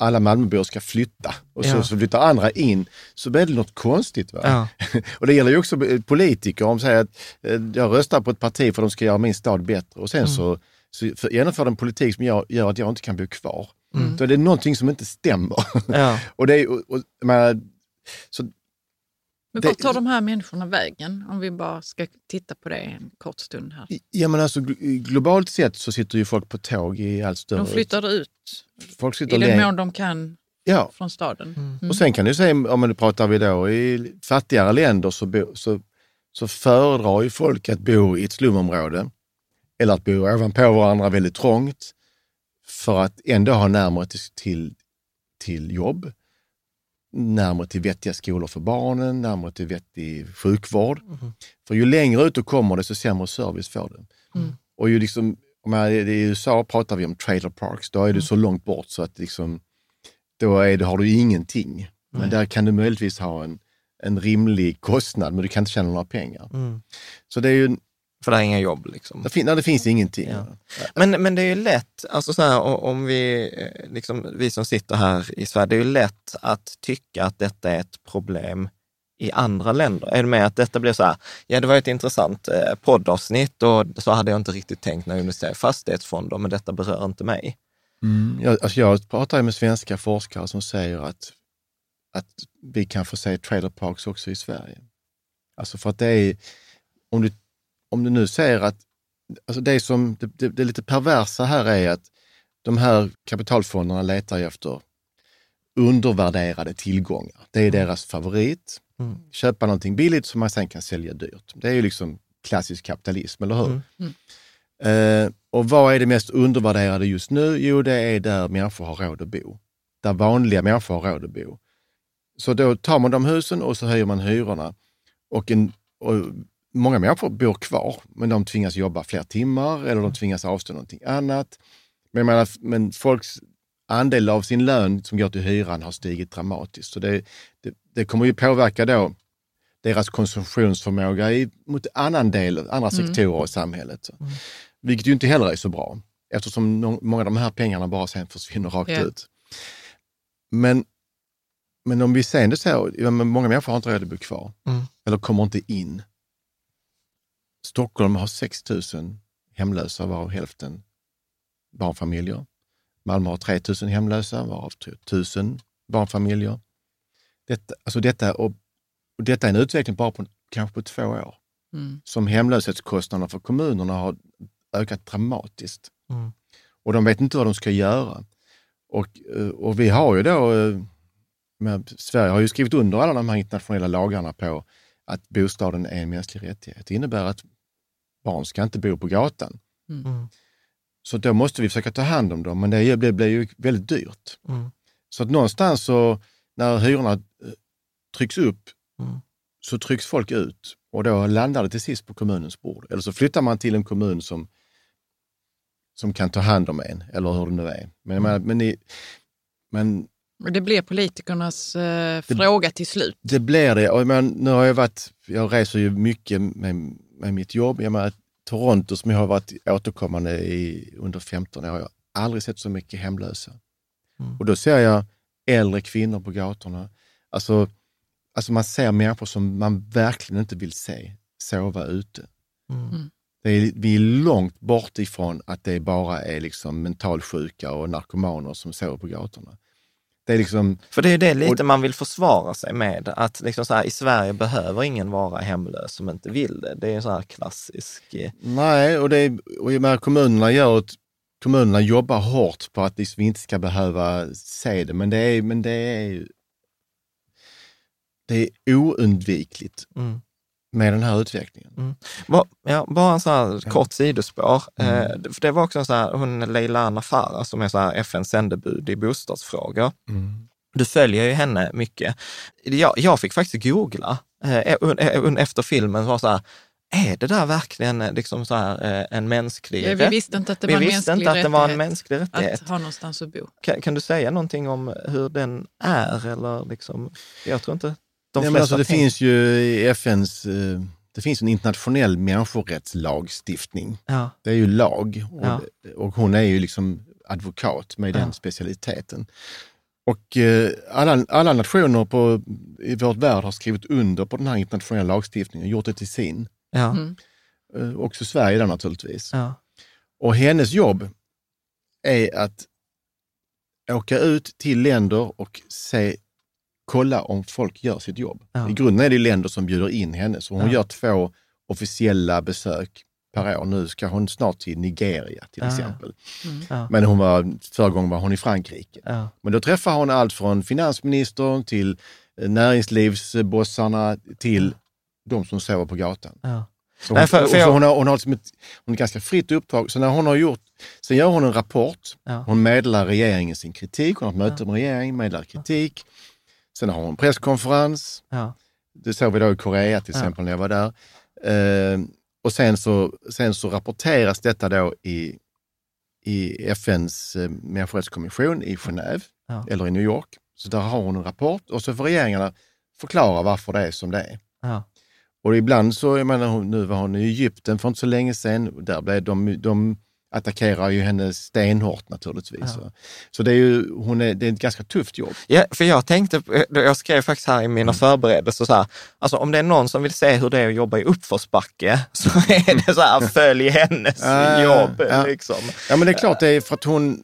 alla Malmöbor ska flytta och så, ja. så flyttar andra in, så blir det något konstigt. Va? Ja. och det gäller ju också politiker. Om säger att eh, jag röstar på ett parti för att de ska göra min stad bättre och sen mm. så, så för, genomför de en politik som gör, gör att jag inte kan bo kvar. Mm. Är det någonting som inte stämmer. Ja. och det är, och, och, men, så, men vart tar de här människorna vägen? Om vi bara ska titta på det en kort stund här. Ja, men alltså, globalt sett så sitter ju folk på tåg i allt större... De flyttar ut folk sitter i den mån de kan ja. från staden. Mm. Mm. Och sen kan du säga, om du pratar vi då i fattigare länder så, bo, så, så föredrar ju folk att bo i ett slumområde eller att bo ovanpå varandra väldigt trångt för att ändå ha närmare till, till, jobb, närmare till vettiga skolor för barnen, närmare till vettig sjukvård. Mm. För ju längre ut du kommer, desto sämre service får du. Mm. Och ju liksom, I USA pratar vi om trailer parks, då är du mm. så långt bort så att liksom, då är det, har du ingenting. Men där kan du möjligtvis ha en, en rimlig kostnad, men du kan inte tjäna några pengar. Mm. Så det är ju för det är inga jobb. Liksom. Det, fin det finns ingenting. Ja. Men, men det är ju lätt, alltså så här, om vi, eh, liksom, vi som sitter här i Sverige, det är ju lätt att tycka att detta är ett problem i andra länder. Är det med att detta blir så här, ja det var ett intressant eh, poddavsnitt och så hade jag inte riktigt tänkt när jag investerar i fastighetsfonder, men detta berör inte mig. Mm, jag, alltså jag pratar med svenska forskare som säger att, att vi kan få se trailer parks också i Sverige. Alltså för att det är, om du om du nu säger att alltså det, som, det, det, det lite perversa här är att de här kapitalfonderna letar efter undervärderade tillgångar. Det är mm. deras favorit. Mm. Köpa någonting billigt som man sen kan sälja dyrt. Det är ju liksom klassisk kapitalism, eller hur? Mm. mm. Eh, och vad är det mest undervärderade just nu? Jo, det är där människor har råd att bo. Där vanliga människor har råd att bo. Så då tar man de husen och så höjer man hyrorna. Och, en, och många människor bor kvar, men de tvingas jobba fler timmar eller de tvingas avstå någonting annat. Men, menar, men folks andel av sin lön som går till hyran har stigit dramatiskt. Så det, det, det kommer ju påverka då deras konsumtionsförmåga i, mot annan del, andra mm. sektorer mm. i samhället. Mm. Vilket ju inte heller är så bra eftersom många av de här pengarna bara sen försvinner rakt yeah. ut. Men, men om vi sen ser, många människor har inte råd att bo kvar mm. eller kommer inte in. Stockholm har 6 000 hemlösa, varav hälften barnfamiljer. Malmö har 3 000 hemlösa, varav 1 000 barnfamiljer. Detta, alltså detta, och, och detta är en utveckling bara på kanske på två år. Mm. Som hemlöshetskostnaderna för kommunerna har ökat dramatiskt. Mm. Och de vet inte vad de ska göra. Och, eh, och vi har ju då, eh, med, Sverige har ju skrivit under alla de här internationella lagarna på att bostaden är en mänsklig rättighet. Det innebär att barn ska inte bo på gatan. Mm. mm. Så då måste vi försöka ta hand om dem, men det blir, blir ju väldigt dyrt. Mm. Så att någonstans så, när hyrorna eh, trycks upp, mm. så trycks folk ut och då landar det till sist på kommunens bord. Eller så flyttar man till en kommun som, som kan ta hand om en, eller hur det nu är. Men, mm. men, men, men det blir politikernas eh, det, fråga till slut. Det blir det. Och men, nu har jag varit, jag reser ju mycket med, med mitt jobb. Jag menar, Toronto som jag har varit återkommande i under 15 år, jag har aldrig sett så mycket hemlösa. Mm. Och då ser jag äldre kvinnor på gatorna. Alltså, alltså man ser människor som man verkligen inte vill se sova ute. Mm. mm. Det är, vi är långt bort ifrån att det bara är liksom mentalsjuka och narkomaner som sover på gatorna. Det är liksom, För det är det lite Och- man vill försvara sig med, att liksom så här, i Sverige behöver ingen vara hemlös som inte vill det. Det är en sån här klassisk... eh, nej, och, det är, och jag menar, kommunerna, gör ett, kommunerna jobbar hårt på att liksom vi inte ska behöva se det, men det är, men det är, det är oundvikligt Mm. Med den här utvecklingen. Ba- Ja, bara en sån här kort sidospår. Mm. Eh, det- för det var också sån här, hon Leila Anna Farah som är så här FNs sändebud i bostadsfrågor. Du följer ju henne mycket. Jag, jag fick faktiskt googla eh, eh, efter filmen, var så här, är det där verkligen liksom så här, en mänsklig Ja, vi visste inte att det Vi var en visste inte att det var en mänsklig rättighet. Att ha någonstans att bo. Kan, kan du säga någonting om hur den är? Eller liksom, jag tror inte de Ja, men alltså, det tänker- finns ju i FNs, eh, det finns en internationell människorättslagstiftning. Ja, Det är ju lag och, Ja. och hon är ju liksom advokat med den Ja. specialiteten. Och eh, alla, alla nationer på, i vårt värld har skrivit under på den här internationella lagstiftningen och gjort det till sin. ja, Mm. Eh, också Sverige där naturligtvis. ja, Och hennes jobb är att åka ut till länder och se, kolla om folk gör sitt jobb. Ja. I grunden är det länder som bjuder in henne, så hon Ja. gör två officiella besök per år. Nu ska hon snart till Nigeria till Ja. exempel. Ja. Men hon var, förra gången var hon i Frankrike. ja, Men då träffar hon allt från finansministern till eh, näringslivsbossarna till de som sover på gatan. ja. Nej, hon, för- för och så jag- hon, har, hon har liksom ett, hon har ett ganska fritt uppdrag. Så när hon har gjort, sen gör hon en rapport. Ja. Hon meddelar regeringen sin kritik. Hon har ett möte med regeringen, meddelar kritik. Sen har hon presskonferens. ja. Det såg vi då i Korea till Ja. exempel när jag var där. Eh, och sen så, sen så rapporteras detta då i, i FNs eh, människorättskommission i Genève Ja. eller i New York. Så där har hon en rapport och så får regeringarna förklara varför det är som det är. ja. Och ibland så, jag menar, nu var hon i Egypten för inte så länge sedan. Där blev de, de attackerar ju henne stenhårt naturligtvis. Ja. Så det är ju hon är, det är ett ganska tufft jobb. Ja, för jag tänkte, jag skrev faktiskt här i Mm. mina förberedelser så här, alltså om det är någon som vill se hur det är att jobba i uppförsbacke så är det så här, följ hennes Ja, jobb. ja. Liksom. Ja men det är klart, det är för att hon...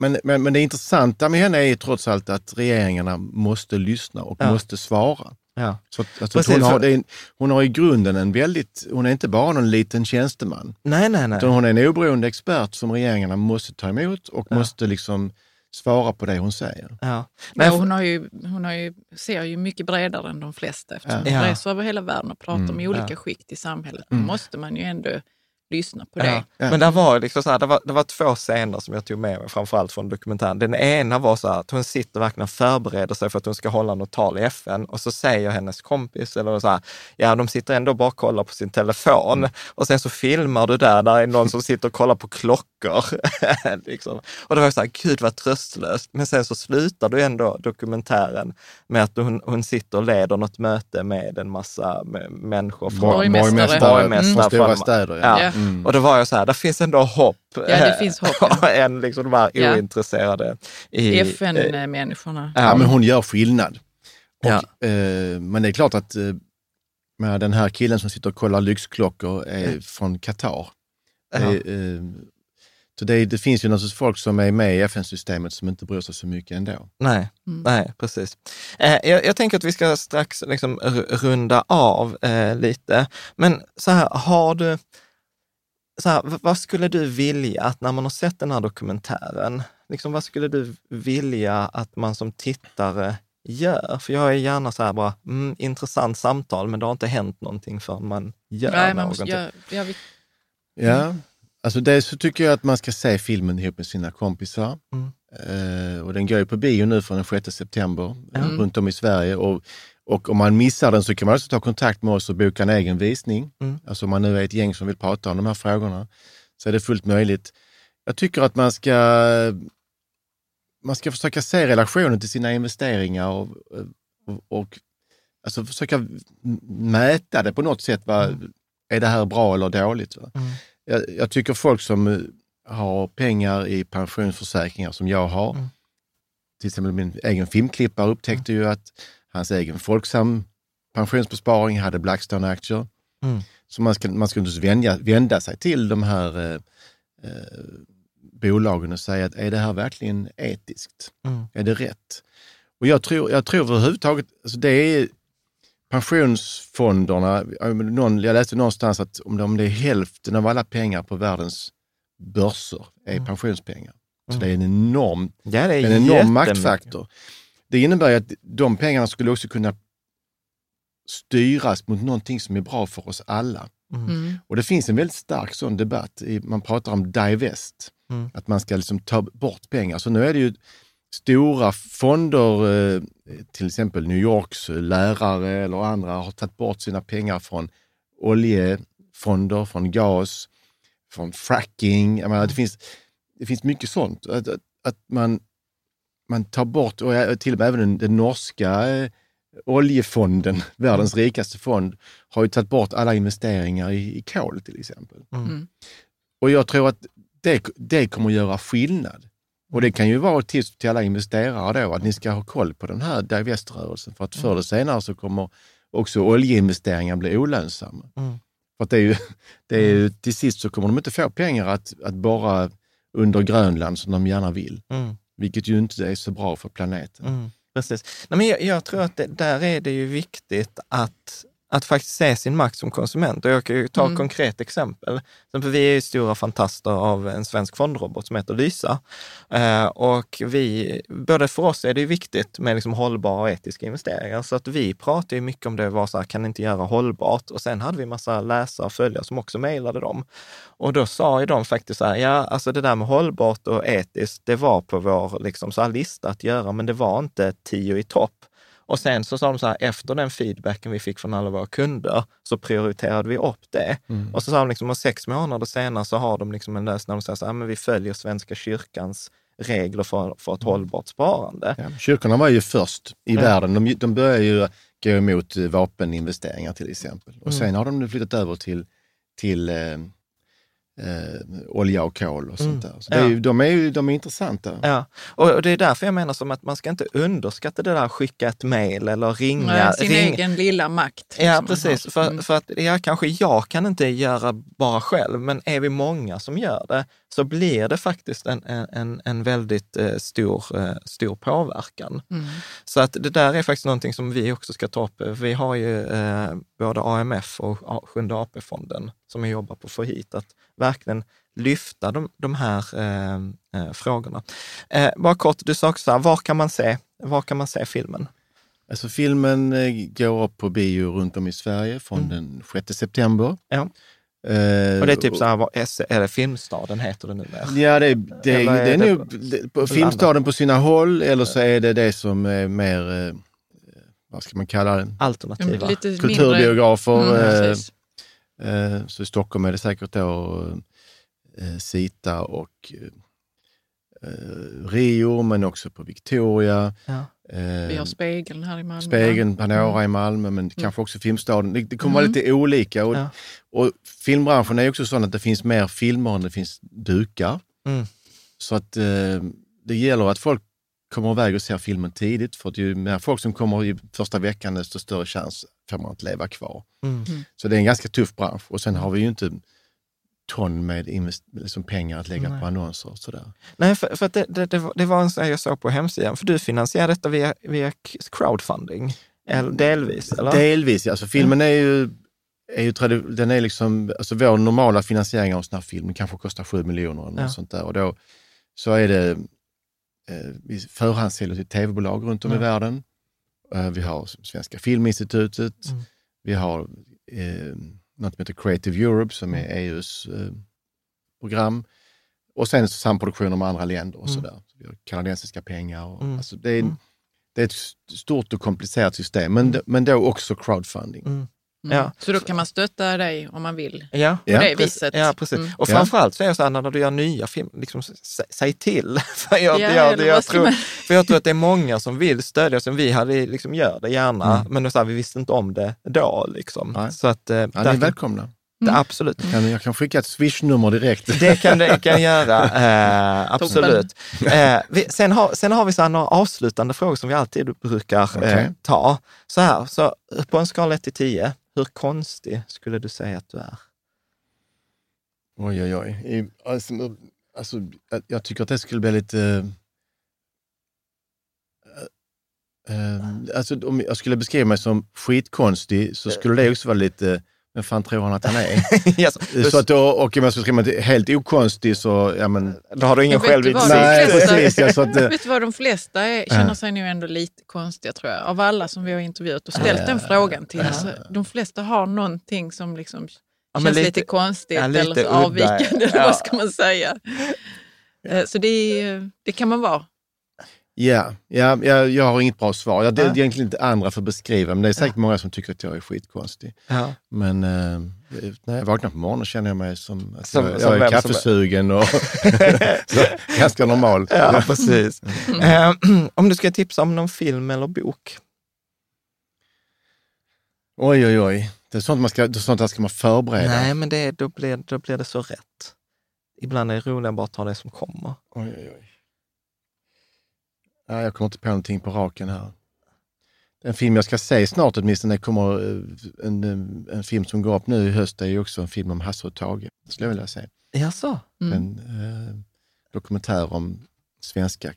Men, men, men det intressanta med henne är ju trots allt att regeringarna måste lyssna och Ja. måste svara. Ja. Så att, alltså, Precis, hon, har, för- det är, en- hon har i grunden en väldigt, hon är inte bara någon liten tjänsteman. Nej, nej, nej. Utan hon är en oberoende expert som regeringarna måste ta emot och Ja. måste liksom svara på det hon säger. Ja. Nej, för- hon har ju, hon har ju, ser ju mycket bredare än de flesta eftersom Ja. hon reser över hela världen och pratar Mm. med olika Ja. skikt i samhället. Då måste man ju ändå lyssna på Ja. det. Ja. Men det var, liksom så här, det, var, det var två scener som jag tog med mig, framförallt från dokumentären. Den ena var så här att hon sitter verkligen och förbereder sig för att hon ska hålla något tal i FN och så säger hennes kompis, eller så här, ja de sitter ändå bara och kollar på sin telefon Mm. och sen så filmar du där, där är någon som sitter och kollar på klockor. liksom. Och det var så här, gud vad tröstlöst. Men sen så slutar du ändå dokumentären med att hon, hon sitter och leder något möte med en massa människor Borgmästare. borgmästare från stora från- städer. Ja. Ja. Mm. Och då var jag så här, där finns ändå hopp. Ja, det finns hopp, än liksom de här Ja. ointresserade. I, eh, FN-människorna. Ja, men hon gör skillnad. Och, Ja. eh, men det är klart att eh, med den här killen som sitter och kollar lyxklockor är från Qatar. Det, eh, så det, det finns ju naturligtvis folk som är med i FN-systemet som inte bryr sig så mycket ändå. Nej, Mm. nej, precis. Eh, jag, jag tänker att vi ska strax liksom runda av eh, lite. Men så här, har du, så här, vad skulle du vilja att när man har sett den här dokumentären, liksom, vad skulle du vilja att man som tittare gör? För jag är gärna så här bara, mm, intressant samtal, men det har inte hänt någonting förrän man gör Nej, man någonting. måste, ja, ja, vi, Ja, alltså det så tycker jag att man ska se filmen ihop med sina kompisar. Mm. Eh, och den går ju på bio nu från den 6 september Mm. runt om i Sverige. Och, och om man missar den så kan man också ta kontakt med oss och boka en egen visning. Mm. Alltså om man nu är ett gäng som vill prata om de här frågorna så är det fullt möjligt. Jag tycker att man ska, man ska försöka se relationen till sina investeringar och, och, och alltså försöka mäta det på något sätt. Vad, Är det här bra eller dåligt? Va? Mm. Jag, jag tycker folk som eh, har pengar i pensionsförsäkringar som jag har, Mm. till exempel min egen filmklippare upptäckte ju att hans egen Folksam pensionsbesparing hade Blackstone-aktier. Mm. Så man ska, man ska naturligtvis vända, vända sig till de här eh, eh, bolagen och säga att är det här verkligen etiskt? Mm. Är det rätt? Och jag tror, jag tror överhuvudtaget, alltså det är pensionsfonderna, någon, jag läste någonstans att om det, om det är hälften av alla pengar på världens börser är Mm. pensionspengar. Så det är en enorm, Ja, är en enorm maktfaktor. Det innebär ju att de pengarna skulle också kunna styras mot någonting som är bra för oss alla. Mm. Och det finns en väldigt stark sån debatt. Man pratar om divest, Mm. att man ska liksom ta bort pengar. Så nu är det ju stora fonder, eh, till exempel New Yorks lärare eller andra har tagit bort sina pengar från oljefonder, från gas, från fracking. Jag menar, det, finns, det finns mycket sånt. Att, att, att man, man tar bort, och jag- till och med även den, den norska eh, oljefonden, världens rikaste fond, har ju tagit bort alla investeringar i, i kol till exempel. Mm. Och jag tror att det, det kommer att göra skillnad. Och det kan ju vara ett tips till alla investerare då, att ni ska ha koll på den här diveströrelsen. För att förr eller senare så kommer också oljeinvesteringar bli olönsamma. Mm. För att det är ju, det är ju, till sist så kommer de inte få pengar att, att bara under Grönland som de gärna vill. Mm. Vilket ju inte är så bra för planeten. Mm, precis. Nej, men jag, jag tror att det, där är det ju viktigt att, att faktiskt se sin makt som konsument. Och jag kan ju ta ett Mm. konkret exempel. Vi är ju stora fantaster av en svensk fondrobot som heter Lysa. Eh, och vi, både för oss är det viktigt med liksom hållbara och etiska investeringar. Så att vi pratar ju mycket om det, var så här, kan inte göra hållbart? Och sen hade vi massa läsare och följare som också mejlade dem. Och då sa ju de faktiskt så här, ja, alltså det där med hållbart och etiskt, det var på vår liksom, så lista att göra, men det var inte tio i topp. Och sen så sa de så här, efter den feedbacken vi fick från alla våra kunder, så prioriterade vi upp det. Och så sa de liksom, och sex månader senare så har de liksom en lösning där de säger så här, men vi följer Svenska kyrkans regler för, för ett hållbart sparande. Ja, kyrkorna var ju först i Ja. världen. De, de började ju gå emot eh, vapeninvesteringar till exempel. Och Mm. sen har de nu flyttat över till, till eh, olja och kol och sånt Mm. där. Så det är Ja. ju, de, är ju, de är intressanta. Ja, och och det är därför jag menar som att man ska inte underskatta det där skicka ett mejl eller ringa. Nej, sin ring, egen lilla makt. Ja, som man precis. För, Mm. för att ja, kanske jag kan inte göra bara själv, men är vi många som gör det så blir det faktiskt en, en, en väldigt eh, stor, eh, stor påverkan. Mm. Så att det där är faktiskt någonting som vi också ska ta upp. Vi har ju eh, både AMF och Sjunde AP-fonden som vi jobbar på att få hit, att verkligen lyfta de, de här eh, eh, frågorna. Eh, bara kort, du sa också så här, var kan man se, var kan man se filmen? Alltså filmen eh, går upp på bio runt om i Sverige från Mm. den 6 september. Ja. Eh, Och det är typ så här, vad är det Filmstaden heter det nu? Där? Ja, det, är- det, det är det på- det- på Filmstaden på sina håll eller så är det det som är mer, vad ska man kalla det, Alternativa. Lite mindre... kulturbiografer. Mm, Så i Stockholm är det säkert då eh, Sita och eh, Rio, men också på Victoria. Ja. Eh, Vi har Spegeln här i Malmö. Spegeln, Panora Mm. i Malmö, men kanske också Filmstaden. Det, det kommer vara Mm. lite olika. Och, Ja. och filmbranschen är också sån att det finns mer filmer än det finns dukar. Mm. Så att eh, det gäller att folk kommer iväg och ser filmen tidigt. För att ju mer folk som kommer i första veckan, desto större chans får man att leva kvar. Mm. Så det är en ganska tuff bransch. Och sen har vi ju inte ton med invest- liksom pengar att lägga Nej. på annonser och sådär. Nej, för, för att det, det, det, var, det var en sån jag såg på hemsidan, för du finansierar detta via, via crowdfunding, eller delvis, eller? Delvis, ja. alltså filmen är ju, är ju tradi- den är liksom, alltså vår normala finansiering av en sån här film kanske kostar 7 miljoner eller något Ja. sånt där. Och då så är det, vi förhandssäljer till tv-bolag runt om i Ja. världen. Eh, vi har Svenska Filminstitutet, Mm. vi har eh, något som heter Creative Europe som är Mm. EUs eh, program. Och sen samproduktioner med andra länder och Mm. sådär. Så vi har kanadensiska pengar. Och, Mm. alltså det, är, Mm. det är ett stort och komplicerat system, men, men då också crowdfunding. Mm. Mm. Ja. Så då kan man stötta dig om man vill. Ja, Ja. På det precis. viset. Ja, precis. Mm. Och Ja. framförallt så är det så här när du gör nya filmer, liksom, sä, säg till. för, jag, Ja, jag, eller jag, tror, man- för jag tror att det är många som vill stödja, som vi hade liksom, gör det gärna, Mm. men det så här, vi visste inte om det då. Liksom. Nej. Så att, eh, Ja, ni är välkomna. det, absolut. Jag kan, jag kan skicka ett swishnummer direkt. Det kan det kan göra, eh, absolut. Eh, vi, sen, har, sen har vi så här några avslutande frågor som vi alltid brukar eh, ta. Så här, så på en skala 1 till 10, Hur konstig skulle du säga att du är? Oj, oj, oj. Alltså, alltså, jag- tycker att det skulle bli lite... eh, alltså, om jag skulle beskriva mig som skitkonstig så skulle det också vara lite... Vem fan tror han att han är? Yes. så att då, och om jag skulle skriva mig helt okonstig så... Ja, men, Då har du ingen självinsikt. nej, de flesta- precis. Ja, så att, Vet du vad, de flesta är, känner sig nog ändå lite konstiga tror jag. Av alla som vi har intervjuat och ställt den frågan till. Så de flesta har någonting som liksom Ja, känns lite, lite- konstigt ja, lite eller avvikande. Eller vad ska man säga? Eh, Så det, är- det kan man vara. Ja, ja, ja, jag har inget bra svar. Jag, det är egentligen inte andra för att beskriva, men det är säkert många som tycker att jag är skitkonstig. Ja. Men eh, när jag vaknar på morgonen känner jag mig som att Som- jag, som jag är kaffesugen och så, ganska normal. Ja, precis. Eh, om du ska tipsa om någon film eller bok? Oj, oj, oj. Det är sånt, man ska, är sånt där ska man förbereda. Nej, men det, då, blir, då blir det så rätt. Ibland är det roligare bara att ta det som kommer. Oj, oj, oj. Nej, jag kommer inte på någonting på raken här. En film jag ska se snart åtminstone, det kommer eh, en, en, en film som går upp nu i höst, det är ju också en film om Hasse och Tage. Det skulle jag vilja se. Jaså? Mm. En eh, dokumentär om svenska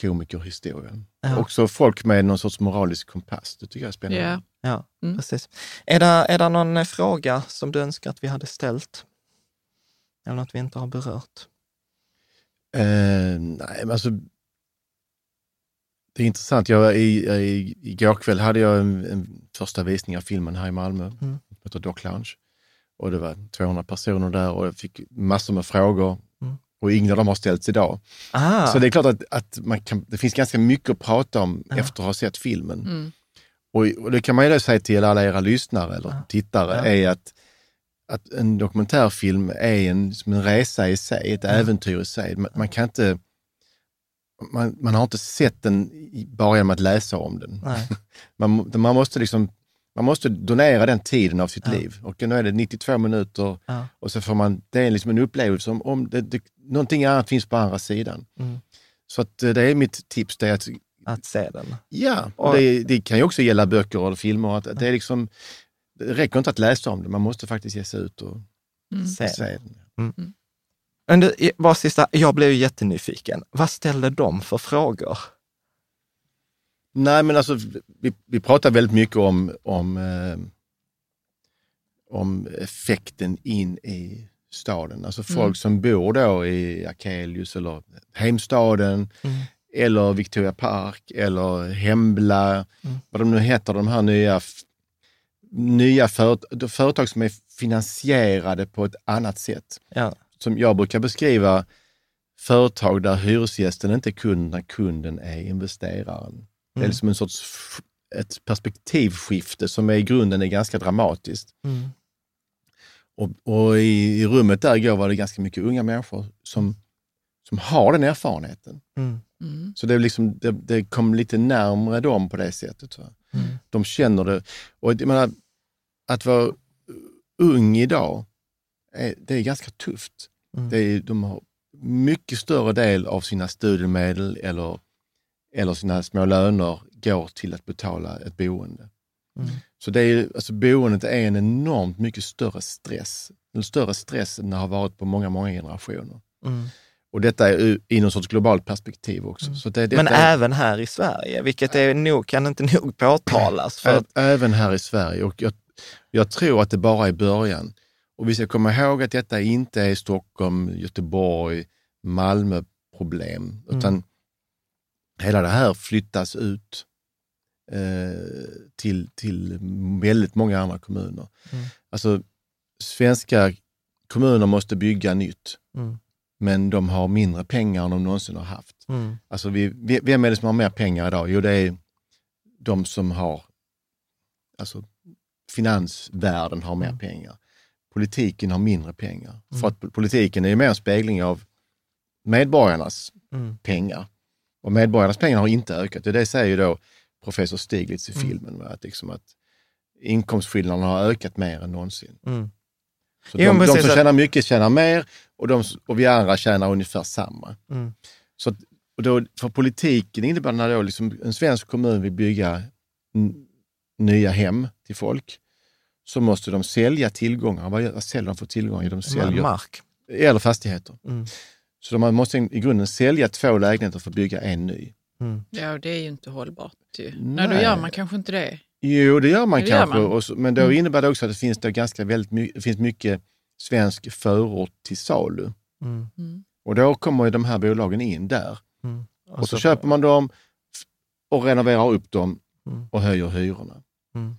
komikerhistorien. Ja. Också folk med någon sorts moralisk kompass. Det tycker jag är spännande. Ja. Ja, Mm. precis. Är det, är det någon eh, fråga som du önskar att vi hade ställt? Eller något vi inte har berört? Eh, nej, men alltså. Det är intressant. Jag, i, i, igår kväll hade jag en, en första visning av filmen här i Malmö. Mm. Mm. heter Dock Lounge. Och det var 200 personer där och jag fick massor med frågor. Mm. Och ingen av dem har ställts idag. Ah, Så det är klart att, att man kan, det finns ganska mycket att prata om Ja. efter att ha sett filmen. Mm. Och, och det kan man ju då säga till alla era lyssnare eller Ja. tittare, Ja. är att, att en dokumentärfilm är en, som en resa i sig, ett äventyr i sig. Man, man kan inte... Man, man har inte sett den bara genom att läsa om den. nej. Man, man, måste liksom, man måste donera den tiden av sitt Ja. liv. Och nu är det 92 minuter Ja. och så får man, det är liksom en upplevelse om, om det, det, någonting annat finns på andra sidan. Mm. Så att eh, det är mitt tips, det är att Att se den. Ja, Och- och det, det kan ju också gälla böcker eller filmer. Att det, är liksom, det räcker inte att läsa om det, man måste faktiskt ge sig ut och Mm. Se den. den. I- bara sista, jag blev ju jättenyfiken. Vad ställde de för frågor? Nej, men alltså vi, vi pratar väldigt mycket om, om, eh, om effekten in i staden. Alltså folk Mm. som bor då i Akelius eller Heimstaden Mm. eller Victoria Park eller Hembla, Mm. vad de nu heter, de här nya, nya föret företag som är finansierade på ett annat sätt. Ja. Som jag brukar beskriva företag där hyresgästen inte är kunden, kunden är investeraren. Det är Mm. liksom en sorts ett perspektivskifte som är i grunden är ganska dramatiskt. Mm. Och, och i, i rummet där igår var det ganska mycket unga människor som, som har den erfarenheten. Mm. Mm. Så det, är liksom, det, det kom lite närmare dem på det sättet. Mm. De känner det. Och jag menar, att vara ung idag, är, det är ganska tufft. Mm. Det är, de har mycket större del av sina studiemedel eller, eller sina små löner går till att betala ett boende. Mm. Så det är, alltså boendet är en enormt mycket större stress. En större stress än det har varit på många, många generationer. Mm. Och detta är i någon sorts globalt perspektiv också. Så det, Men är, även här i Sverige, vilket är nog, kan inte nog påtalas. För även här i Sverige. Och jag, jag tror att det bara är början. Och vi ska komma ihåg att detta inte är Stockholm, Göteborg, Malmö problem, Mm. utan hela det här flyttas ut eh, till, till väldigt många andra kommuner. Mm. Alltså, svenska kommuner måste bygga nytt, mm. men de har mindre pengar än de någonsin har haft. Mm. Alltså vi, vi- vem är det som har mer pengar idag? Jo, det är de som har, alltså finansvärlden har mer Mm. pengar. Politiken har mindre pengar. Mm. För att politiken är ju mer en spegling av medborgarnas Mm. pengar. Och medborgarnas pengar har inte ökat. Det, det säger ju då professor Stiglitz i Mm. filmen, att, liksom att inkomstskillnaderna har ökat mer än någonsin. Mm. Så Jo, de, de som tjänar mycket tjänar mer och, de, och vi andra tjänar ungefär samma. Mm. Så att, och då, för politiken innebär när då liksom en svensk kommun vill bygga nya hem till folk så måste de sälja tillgångar. Vad, gör- vad säljer de för tillgångar? De säljer, Mark. eller fastigheter. Mm. Så de måste i grunden sälja två lägenheter för att bygga en ny. Mm. Ja, och det är ju inte hållbart. Ju. Nej. Nej, då gör man kanske inte det. Jo, det gör man Det gör kanske. man. Och så, men då innebär det också att det finns, då ganska väldigt my, det finns mycket svensk förort till salu. Mm. Mm. Och då kommer ju de här bolagen in där. Mm. Och så köper man dem och renoverar upp dem Mm. och höjer hyrorna. Mm.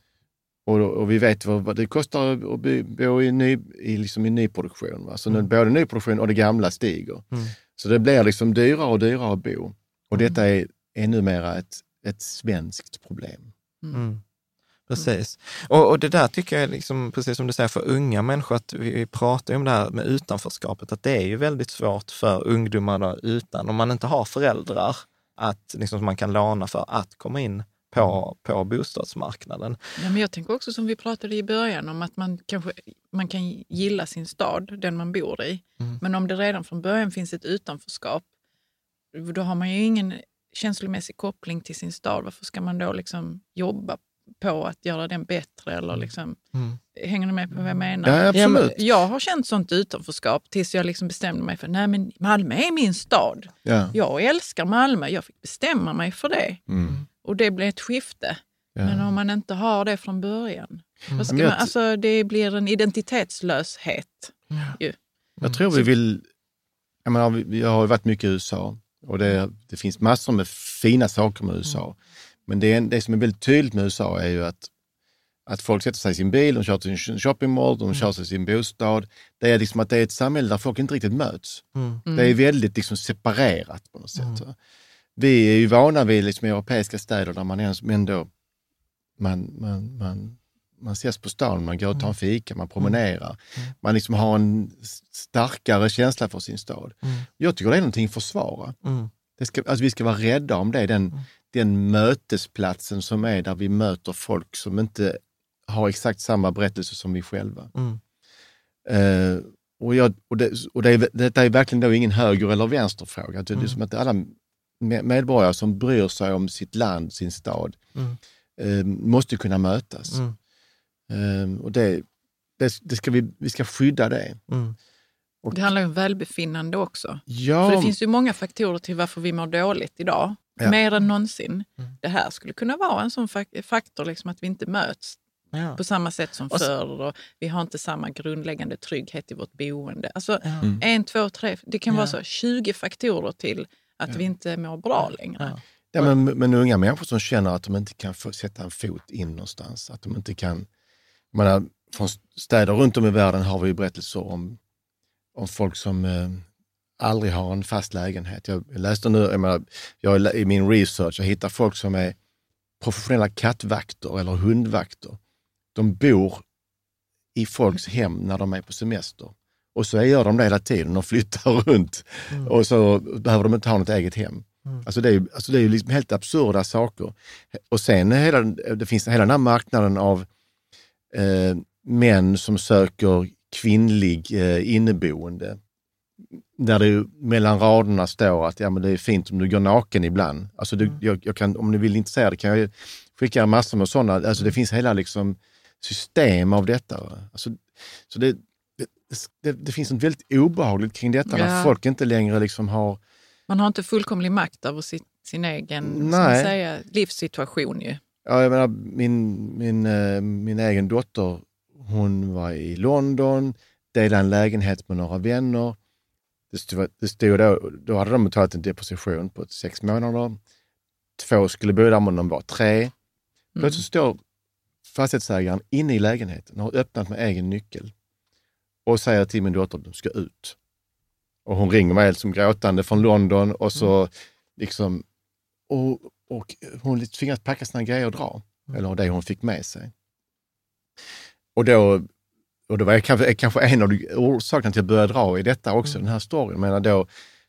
Och, och vi vet vad, vad det kostar att bo, bo i, ny, i, liksom i nyproduktion. Va? Så nu, Mm. både nyproduktion och det gamla stiger. Mm. Så det blir liksom dyrare och dyrare att bo. Och detta är, är numera ett, ett svenskt problem. Mm. Precis. Och, och det där tycker jag är, liksom, precis som du säger, för unga människor, att vi, vi pratar ju om det här med utanförskapet, att det är ju väldigt svårt för ungdomar utan, om man inte har föräldrar att, liksom, som man kan låna för att komma in på, på bostadsmarknaden. Ja, men jag tänker också som vi pratade i början om att man kanske man kan gilla sin stad, den man bor i. Mm. Men om det redan från början finns ett utanförskap, då har man ju ingen känslomässig koppling till sin stad. Varför ska man då liksom jobba på att göra den bättre? Eller liksom, Mm. Hänger ni med på vad jag menar? Ja, absolut. Ja, men- Jag har känt sånt utanförskap tills jag liksom bestämde mig för nej men Malmö är min stad. Ja. Jag älskar Malmö, jag fick bestämma mig för det. Mm. Och det blev ett skifte. Ja. Men om man inte har det från början, vad ska Men jag man, alltså, det blir en identitetslöshet. Ju. Jag tror vi vill... Jag, menar, vi, vi har varit mycket i USA och det, det finns massor med fina saker med USA. Men det, är, det som är väldigt tydligt med USA är ju att, att folk sätter sig i sin bil, de kör till en shopping mall, de kör sig till sin bostad. Det är liksom att det är ett samhälle där folk inte riktigt möts. Mm. Det är väldigt liksom separerat på något sätt. va. Vi är ju vana vid liksom europeiska städer där man ändå man, man, man, man ses på stan, man går och tar en fika, man promenerar. Man liksom har en starkare känsla för sin stad. Jag tycker det är någonting att försvara. Mm. Det ska, alltså vi ska vara rädda om det, den, den mötesplatsen som är där vi möter folk som inte har exakt samma berättelse som vi själva. Mm. Eh, och jag, och det, och det är, detta är verkligen då ingen höger eller vänsterfråga. Det är Mm. som att alla medborgare som bryr sig om sitt land, sin stad, Mm. eh, måste kunna mötas. Mm. Eh, och det, det, det ska vi, vi ska skydda det. Mm. Och- Det handlar ju om välbefinnande också. Ja, För det finns ju många faktorer till varför vi mår dåligt idag. Ja. Mer än någonsin. Mm. Det här skulle kunna vara en sån fak- faktor, liksom att vi inte möts Ja. på samma sätt som Och förr. Och vi har inte samma grundläggande trygghet i vårt boende. Alltså, Ja. Mm. en, två, tre, det kan Ja. vara så 20 faktorer till att vi inte mår bra längre. Ja. Ja, men, men unga människor som känner att de inte kan få sätta en fot in någonstans. Att de inte kan... Jag menar, från städer runt om i världen har vi ju berättelser om, om folk som eh, aldrig har en fast lägenhet. Jag läste nu, jag menar, jag, i min research, jag hittar folk som är professionella kattvakter eller hundvakter. De bor i folks hem när de är på semester. Och så gör de det hela tiden, de flyttar runt och så behöver de inte ha något eget hem. Alltså det är, ju- alltså det är liksom helt absurda saker. Och sen hela, det finns hela den här marknaden av eh, män som söker kvinnlig eh, inneboende. Där det mellan raderna står att ja, men det är fint om du går naken ibland. Alltså du, jag, jag kan, om ni vill intressera det kan jag skicka massor med sådana. Alltså det finns hela liksom system av detta. Alltså, så det, det, det, finns något väldigt obehagligt kring detta när Ja. folk inte längre liksom har Man har inte fullkomlig makt över sin, sin egen säga, livssituation. Ju. Ja, jag menar, min, min, eh, min egen dotter, hon var i London, delade en lägenhet med några vänner. Det stod, det stod då, då hade de betalat en deposition på sex månader. Två skulle bo där, men de var tre. Plötsligt står fastighetsägaren inne i lägenheten och har öppnat med egen nyckel och säger till min dotter att de ska ut. Och hon ringer mig som gråtande från London och så liksom och, och hon tvingas packa sina grejer och dra. Eller det hon fick med sig. Och då, och det var kanske, kanske en av orsakerna till att jag började dra i detta också, den här storyn. Menar då,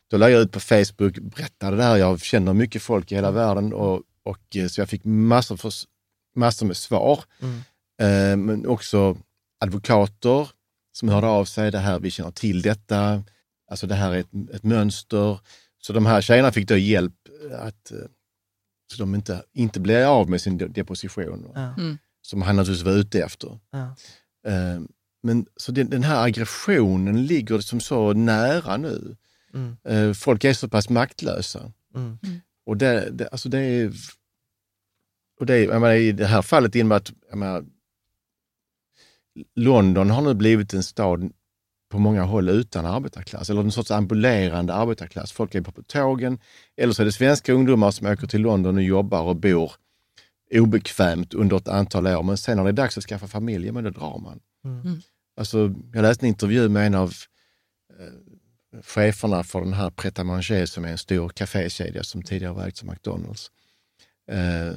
då la jag ut på Facebook, berättade det här, jag känner mycket folk i hela världen och, och eh, så jag fick massor, för, massor med svar. Eh, men också advokater som hörde av sig, det här, vi känner till detta, alltså det här är ett, ett mönster. Så de här tjejerna fick då hjälp att, eh, så de inte, inte blir av med sin de- deposition. Ja. Som han naturligtvis var ute efter. Ja. Eh, Men så den, den här aggressionen ligger som så nära nu. Mm. Eh, Folk är så pass maktlösa. Mm. Och det, det, alltså det är... Och det menar, I det här fallet, i och med att jag menar, London har nu blivit en stad på många håll utan arbetarklass, eller en sorts ambulerande arbetarklass. Folk är på tågen, eller så är det svenska ungdomar som åker till London och jobbar och bor obekvämt under ett antal år, men sen när det är dags att skaffa familj, men då drar man. Mm. Alltså, jag läste en intervju med en av eh, cheferna för den här Pret som är en stor kafékedja som tidigare var ägd som McDonalds. Eh,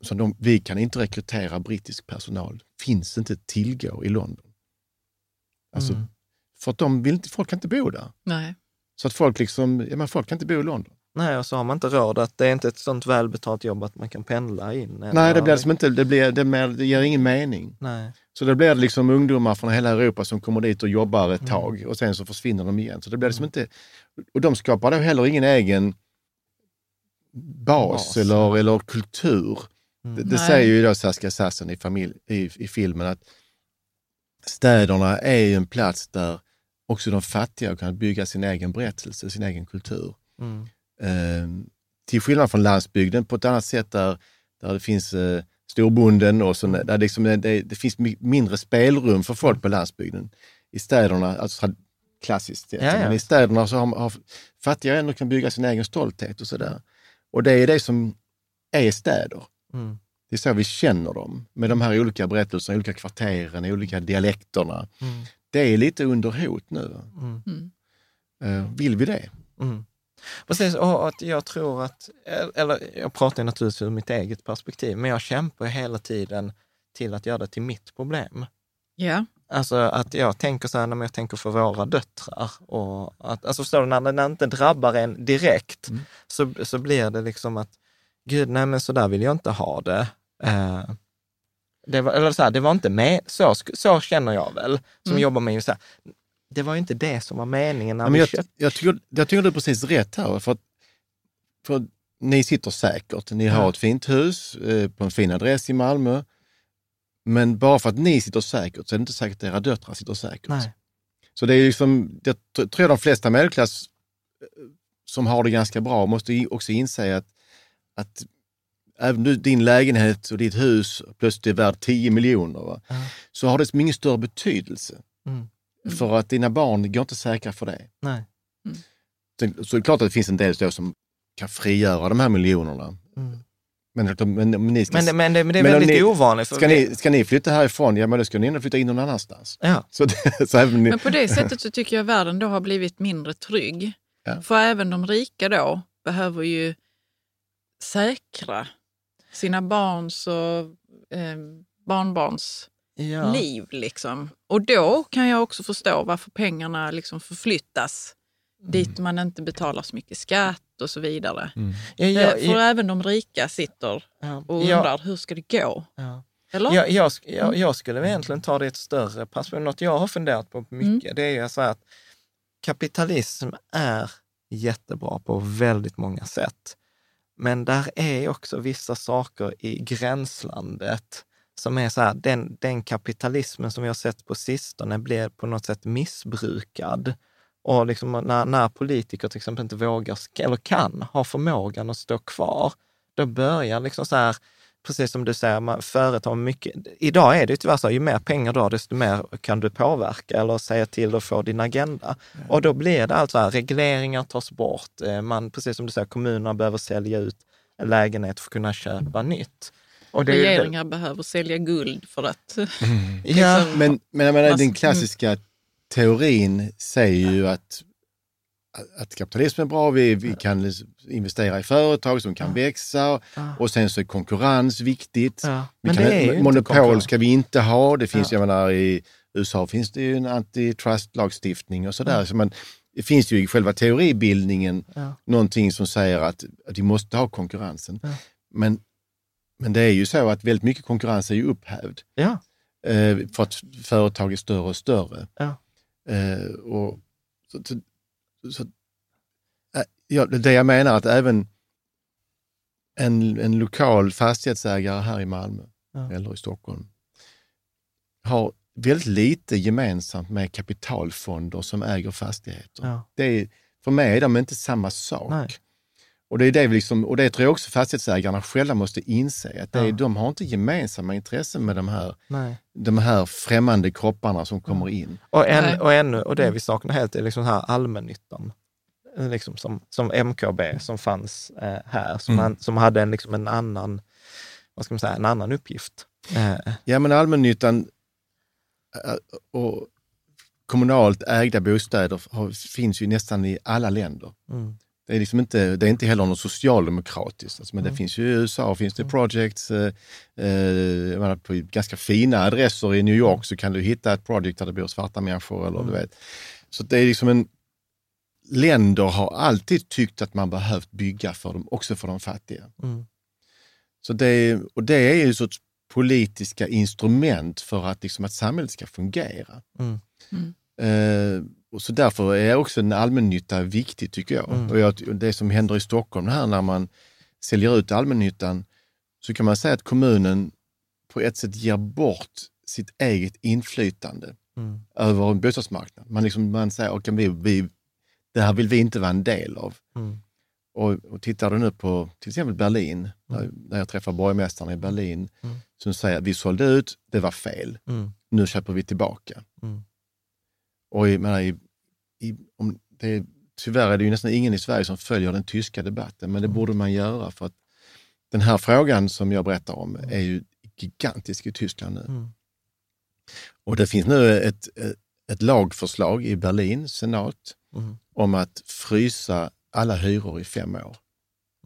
så de, vi kan inte rekrytera brittisk personal. Finns inte tillgå i London. Alltså, Mm. För att de vill inte, folk kan inte bo där. Nej. Så att folk liksom, ja men folk kan inte bo i London. Nej, och så har man inte råd att det är inte ett sånt välbetalt jobb att man kan pendla in. Nej, eller- det blir liksom inte, det, blir, det, mer, det ger ingen mening. Nej. Så det blir liksom ungdomar från hela Europa som kommer dit och jobbar Mm. ett tag och sen så försvinner de igen. Så det blir liksom inte, och de skapar då heller ingen egen bas, Bas, eller, eller kultur. Mm. Det, det Nej. säger ju då Saskia Sassen i, familj, i, i filmen att städerna är ju en plats där också de fattiga kan bygga sin egen berättelse, sin egen kultur. Mm. Eh, till skillnad från landsbygden på ett annat sätt där, där det finns eh, storbonden och så, där liksom, det, det, det finns mi- mindre spelrum för folk på landsbygden. I städerna, alltså klassiskt sett, Ja, ja. men i städerna så har, har fattiga ändå kan bygga sin egen stolthet och sådär. Och det är det som är städer. Mm. Det är så vi känner dem, med de här olika berättelserna, olika kvarteren, olika dialekterna. Mm. Det är lite under hot nu. Mm. Mm. Eh, vill vi det? Mm. Precis, och att jag tror att, eller jag pratar naturligtvis ur mitt eget perspektiv, men jag kämpar hela tiden till att göra det till mitt problem. Ja. Alltså att jag tänker så här, när jag tänker för våra döttrar. Och att, alltså förstår du, när det inte drabbar en direkt Mm. så, så blir det liksom att, gud, nej men så där vill jag inte ha det. Eh, det var, eller så, här, det var inte med, så, så känner jag väl, som Mm. jobbar med så här, det var ju inte det som var meningen när men vi jag, köpte. jag, tycker, jag tycker du är precis rätt här. För att, för att ni sitter säkert. Ni har ett fint hus eh, på en fin adress i Malmö. Men bara för att ni sitter säkert så är det inte säkert att era döttrar sitter säkert. Nej. Så det är liksom, jag tr- tror de flesta medelklass eh, som har det ganska bra måste också inse att, att även din lägenhet och ditt hus plötsligt är värd 10 miljoner, va? Ja. så har det ingen större betydelse. Mm. För att dina barn går inte säkra för det. Nej. Sen- Så det är klart att det finns en del som kan frigöra de här miljonerna. Mm. Men, men, men, ni ska, Men, det- men, det, men det är väldigt ni- ovanligt. För ska, vi- ni, ska ni flytta härifrån, ja men då ska ni ändå flytta in någon annanstans. Ja. Så, det, så även ni, Men på det sättet så tycker jag världen då har blivit mindre trygg. Ja. För även de rika då behöver ju säkra sina barns och eh, barnbarns ja. liv. Liksom. Och då kan jag också förstå varför pengarna liksom förflyttas dit man inte betalar så mycket skatt och så vidare. Ja, Eh, ja, För även de rika sitter ja, och ja, undrar, hur ska det gå? ja. Eller? Jag, jag, jag, jag skulle egentligen ta det i ett större perspektiv. Något jag har funderat på mycket, det är ju så att kapitalism är jättebra på väldigt många sätt. Men där är också vissa saker i gränslandet som är så här, den, den kapitalismen som vi har sett på sistone blir på något sätt missbrukad. Och liksom när, när politiker till exempel inte vågar, eller kan, ha förmågan att stå kvar, då börjar liksom så här, precis som du säger, man, företag har mycket... Idag är det ju tyvärr så, ju mer pengar du har, desto mer kan du påverka eller säga till och få din agenda. Och då blir det alltså här, regleringar tas bort. Eh, Man, precis som du säger, kommunerna behöver sälja ut en lägenhet för att kunna köpa nytt. Och det Regeringar behöver sälja guld för att... Ja, men, men jag menar, den klassiska teorin säger ju att, att kapitalism är bra, vi, vi kan investera i företag som kan växa och sen så är konkurrens viktigt. Ja, Vi kan, monopol ska vi inte ha. Det finns, Ja. jag menar, i USA finns det ju en antitrust-lagstiftning och sådär. Så man, det finns ju i själva teoribildningen Ja. någonting som säger att, att vi måste ha konkurrensen. Ja. Men, men det är ju så att väldigt mycket konkurrens är ju upphävd Ja, eh, för att företag är större och större. Eh, och, så, så, så, eh, ja, det jag menar att även en, en lokal fastighetsägare här i Malmö Ja. eller i Stockholm har väldigt lite gemensamt med kapitalfonder som äger fastigheter. Ja. Det är, för mig är de inte samma sak. Nej. Och det, är det, vi liksom, och det tror jag också fastighetsägarna själva måste inse, att det är, Ja. de har inte gemensamma intressen med de här, Nej. de här främmande kropparna som kommer in. Och, en, och, ännu, och det vi saknar helt är liksom här allmännyttan. Eh, Liksom som, som MKB som fanns eh, här, som, Mm. han, som hade en, liksom en, annan, vad ska man säga, en annan uppgift. Eh, Ja, men allmännyttan äh, och kommunalt ägda bostäder finns ju nästan i alla länder. mm, Det är, liksom inte, det är inte heller något socialdemokratiskt. Alltså, men Mm. det finns ju i USA finns det projects. Eh, eh, på ganska fina adresser i New York så kan du hitta ett project där det bor svarta människor. Eller, Mm. du vet. Så det är liksom en... Länder har alltid tyckt att man behövt bygga för dem, också för de fattiga. mm, Så det, och det är ju ett sorts politiska instrument för att, liksom, att samhället ska fungera. mm, Eh, och så därför är också en allmännytta viktig tycker jag. Mm. Och jag. Det som händer i Stockholm här när man säljer ut allmännyttan, så kan man säga att kommunen på ett sätt ger bort sitt eget inflytande mm, över en bostadsmarknad. Man, liksom, man säger, okay, vi, vi, det här vill vi inte vara en del av. mm, Och, och tittar du nu på till exempel Berlin, där, där jag träffar borgmästaren i Berlin, Mm. som säger att vi sålde ut, det var fel, mm, nu köper vi tillbaka. Mm. Och jag menar, i, i, om det, är- tyvärr är det ju nästan ingen i Sverige som följer den tyska debatten, men det borde man göra för att den här frågan som jag berättar om är ju gigantisk i Tyskland nu. Mm. Och det finns nu ett, ett lagförslag i Berlin, senat, Mm. om att frysa alla hyror i fem år.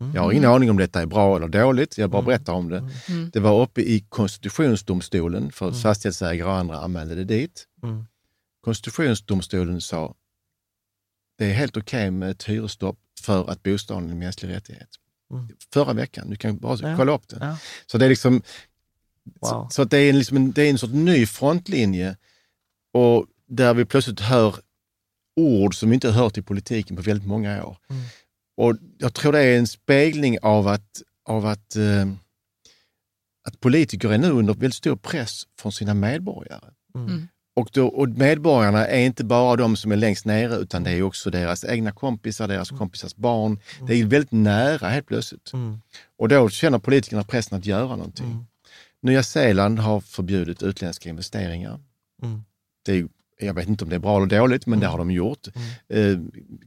Mm. Jag har ingen aning om detta är bra eller dåligt, jag bara Mm. berättar om det. Mm. Det var uppe i konstitutionsdomstolen för fastighetsägare och andra anmälde det dit. Mm. Konstitutionsdomstolen sa det är helt okej med ett hyresstopp för att bostaden är en mänsklig rättighet. Mm. Förra veckan, du kan bara Ja. kolla upp det. Ja. Så det är liksom Wow. så, så att det är, en, liksom en, det är en sorts ny frontlinje och där vi plötsligt hör ord som vi inte har hört i politiken på väldigt många år. Mm. Och jag tror det är en spegling av att, av att, eh, att politiker är nu under väldigt stor press från sina medborgare. Mm. Mm. Och, då, och medborgarna är inte bara de som är längst nere utan det är också deras egna kompisar, deras kompisars barn. Det är väldigt nära helt plötsligt. Mm. Och då känner politikerna pressen att göra någonting. Mm. Nya Zeeland har förbjudit utländska investeringar. Mm. Det är, jag vet inte om det är bra eller dåligt, men det har de gjort. Eh,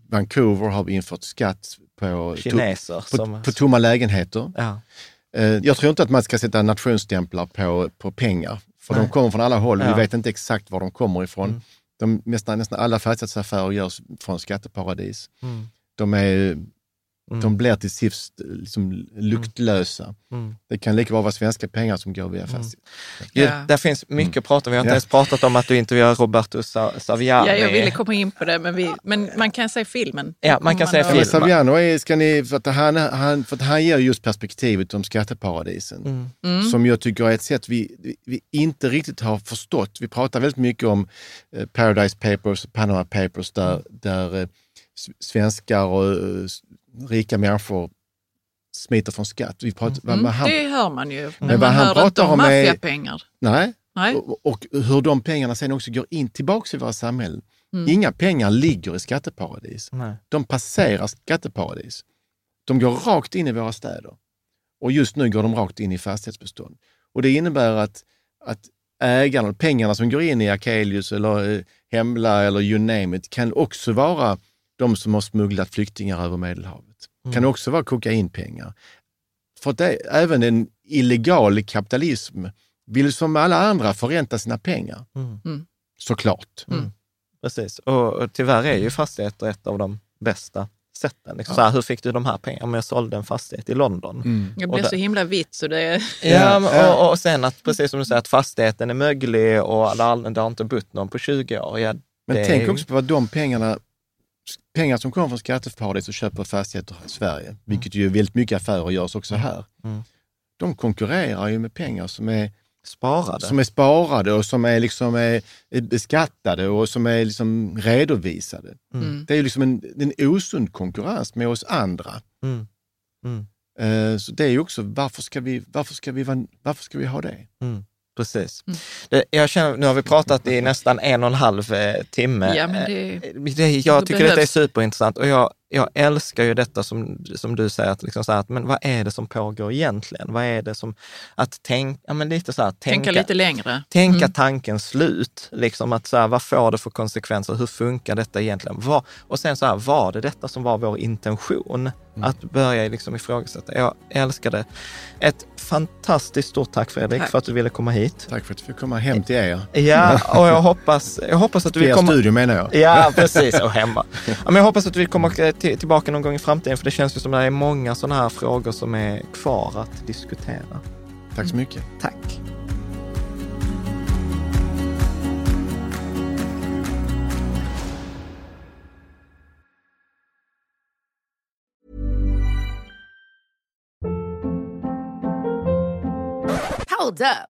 Vancouver har infört skatt på, to, Kineser på, som... på tomma lägenheter. ja. Eh, jag tror inte att man ska sätta nationsstämplar på, på pengar, för Nej. de kommer från alla håll. Ja. Vi vet inte exakt var de kommer ifrån. Mm. De, nästan, nästan alla fastighetsaffärer görs från skatteparadis. Mm. De, är, Mm. de blir till sist liksom luktlösa. Mm. Det kan lika bra vara svenska pengar som går via fastighet. Gud, Ja. Där finns mycket att prata om. Vi har inte Ja. ens pratat om att du intervjuar Roberto Sa- Saviani. Ja, jag ville komma in på det, men, vi, men man kan säga filmen. Ja, man kan säga har- Ja. Saviano är, ska ni, för, att han, han, för att han ger just perspektivet om skatteparadisen. Mm. Mm. Som jag tycker är ett sätt vi, vi- inte riktigt har förstått. Vi pratar väldigt mycket om eh, Paradise Papers, Panama Papers, där, där eh, svenskar och eh, rika människor smiter från skatt. Vi pratar, Mm, vad han, det hör man ju. Men vad man han hör pratar inte om maffiapengar. nej, Nej. och, och hur de pengarna sen också går in tillbaka i våra samhällen. Mm. Inga pengar ligger i skatteparadis. Nej. De passerar skatteparadis. De går rakt in i våra städer. Och just nu går de rakt in i fastighetsbestånd. Och det innebär att, att ägarna, pengarna som går in i Akelius eller eh, Hemla eller you name it, kan också vara de som har smugglat flyktingar över Medelhavet. Kan också vara kokainpengar. För att det, även en illegal kapitalism vill som alla andra förränta sina pengar. Mm. Såklart. Precis, och, och tyvärr är ju fastigheter ett av de bästa sätten. Liksom så här, hur fick du de här pengarna? Men jag sålde en fastighet i London. Det Och blir så himla vitt så det är... Ja, och, och sen att, precis som du säger, att fastigheten är möglig och det har, det inte bott någon på 20 år. Ja, Men det tänk också på vad de pengarna, pengar som kommer från skatteparadis och köper fastigheter i Sverige, vilket ju väldigt mycket affärer görs också här. Mm. De konkurrerar ju med pengar som är, Sparade. som är sparade och som är, liksom är, är beskattade och som är liksom redovisade. Mm. Det är ju liksom en, en osund konkurrens med oss andra. Mm. Mm. Eh, Så det är ju också, varför ska vi, varför ska vi, varför ska vi ha det? Precis. Det, jag känner, nu har vi pratat i nästan en och en halv eh, timme. Ja, men det- Eh, det, jag tycker detta är behövs. superintressant och jag, jag älskar ju detta som, som du säger, att, liksom så här, att men vad är det som pågår egentligen? Vad är det som, att tänka, ja, men lite så här, Tänka lite längre. Tänka Mm. tanken slut, liksom att så här, vad får det för konsekvenser? Hur funkar detta egentligen? Vad, och sen så här, var det detta som var vår intention? Mm. Att börja liksom ifrågasätta. Jag älskar det. Ett fantastiskt stort tack Fredrik Tack. för att du ville komma hit. Tack för att vi fick komma hem till er. Ja, och jag hoppas, jag hoppas att du vill komma... studio menar jag. Ja, precis. Och hemma. Men jag hoppas att du vill komma till, tillbaka någon gång i framtiden, för det känns ju som att det är många sådana här frågor som är kvar att diskutera. Tack så mycket. Tack. Hold up.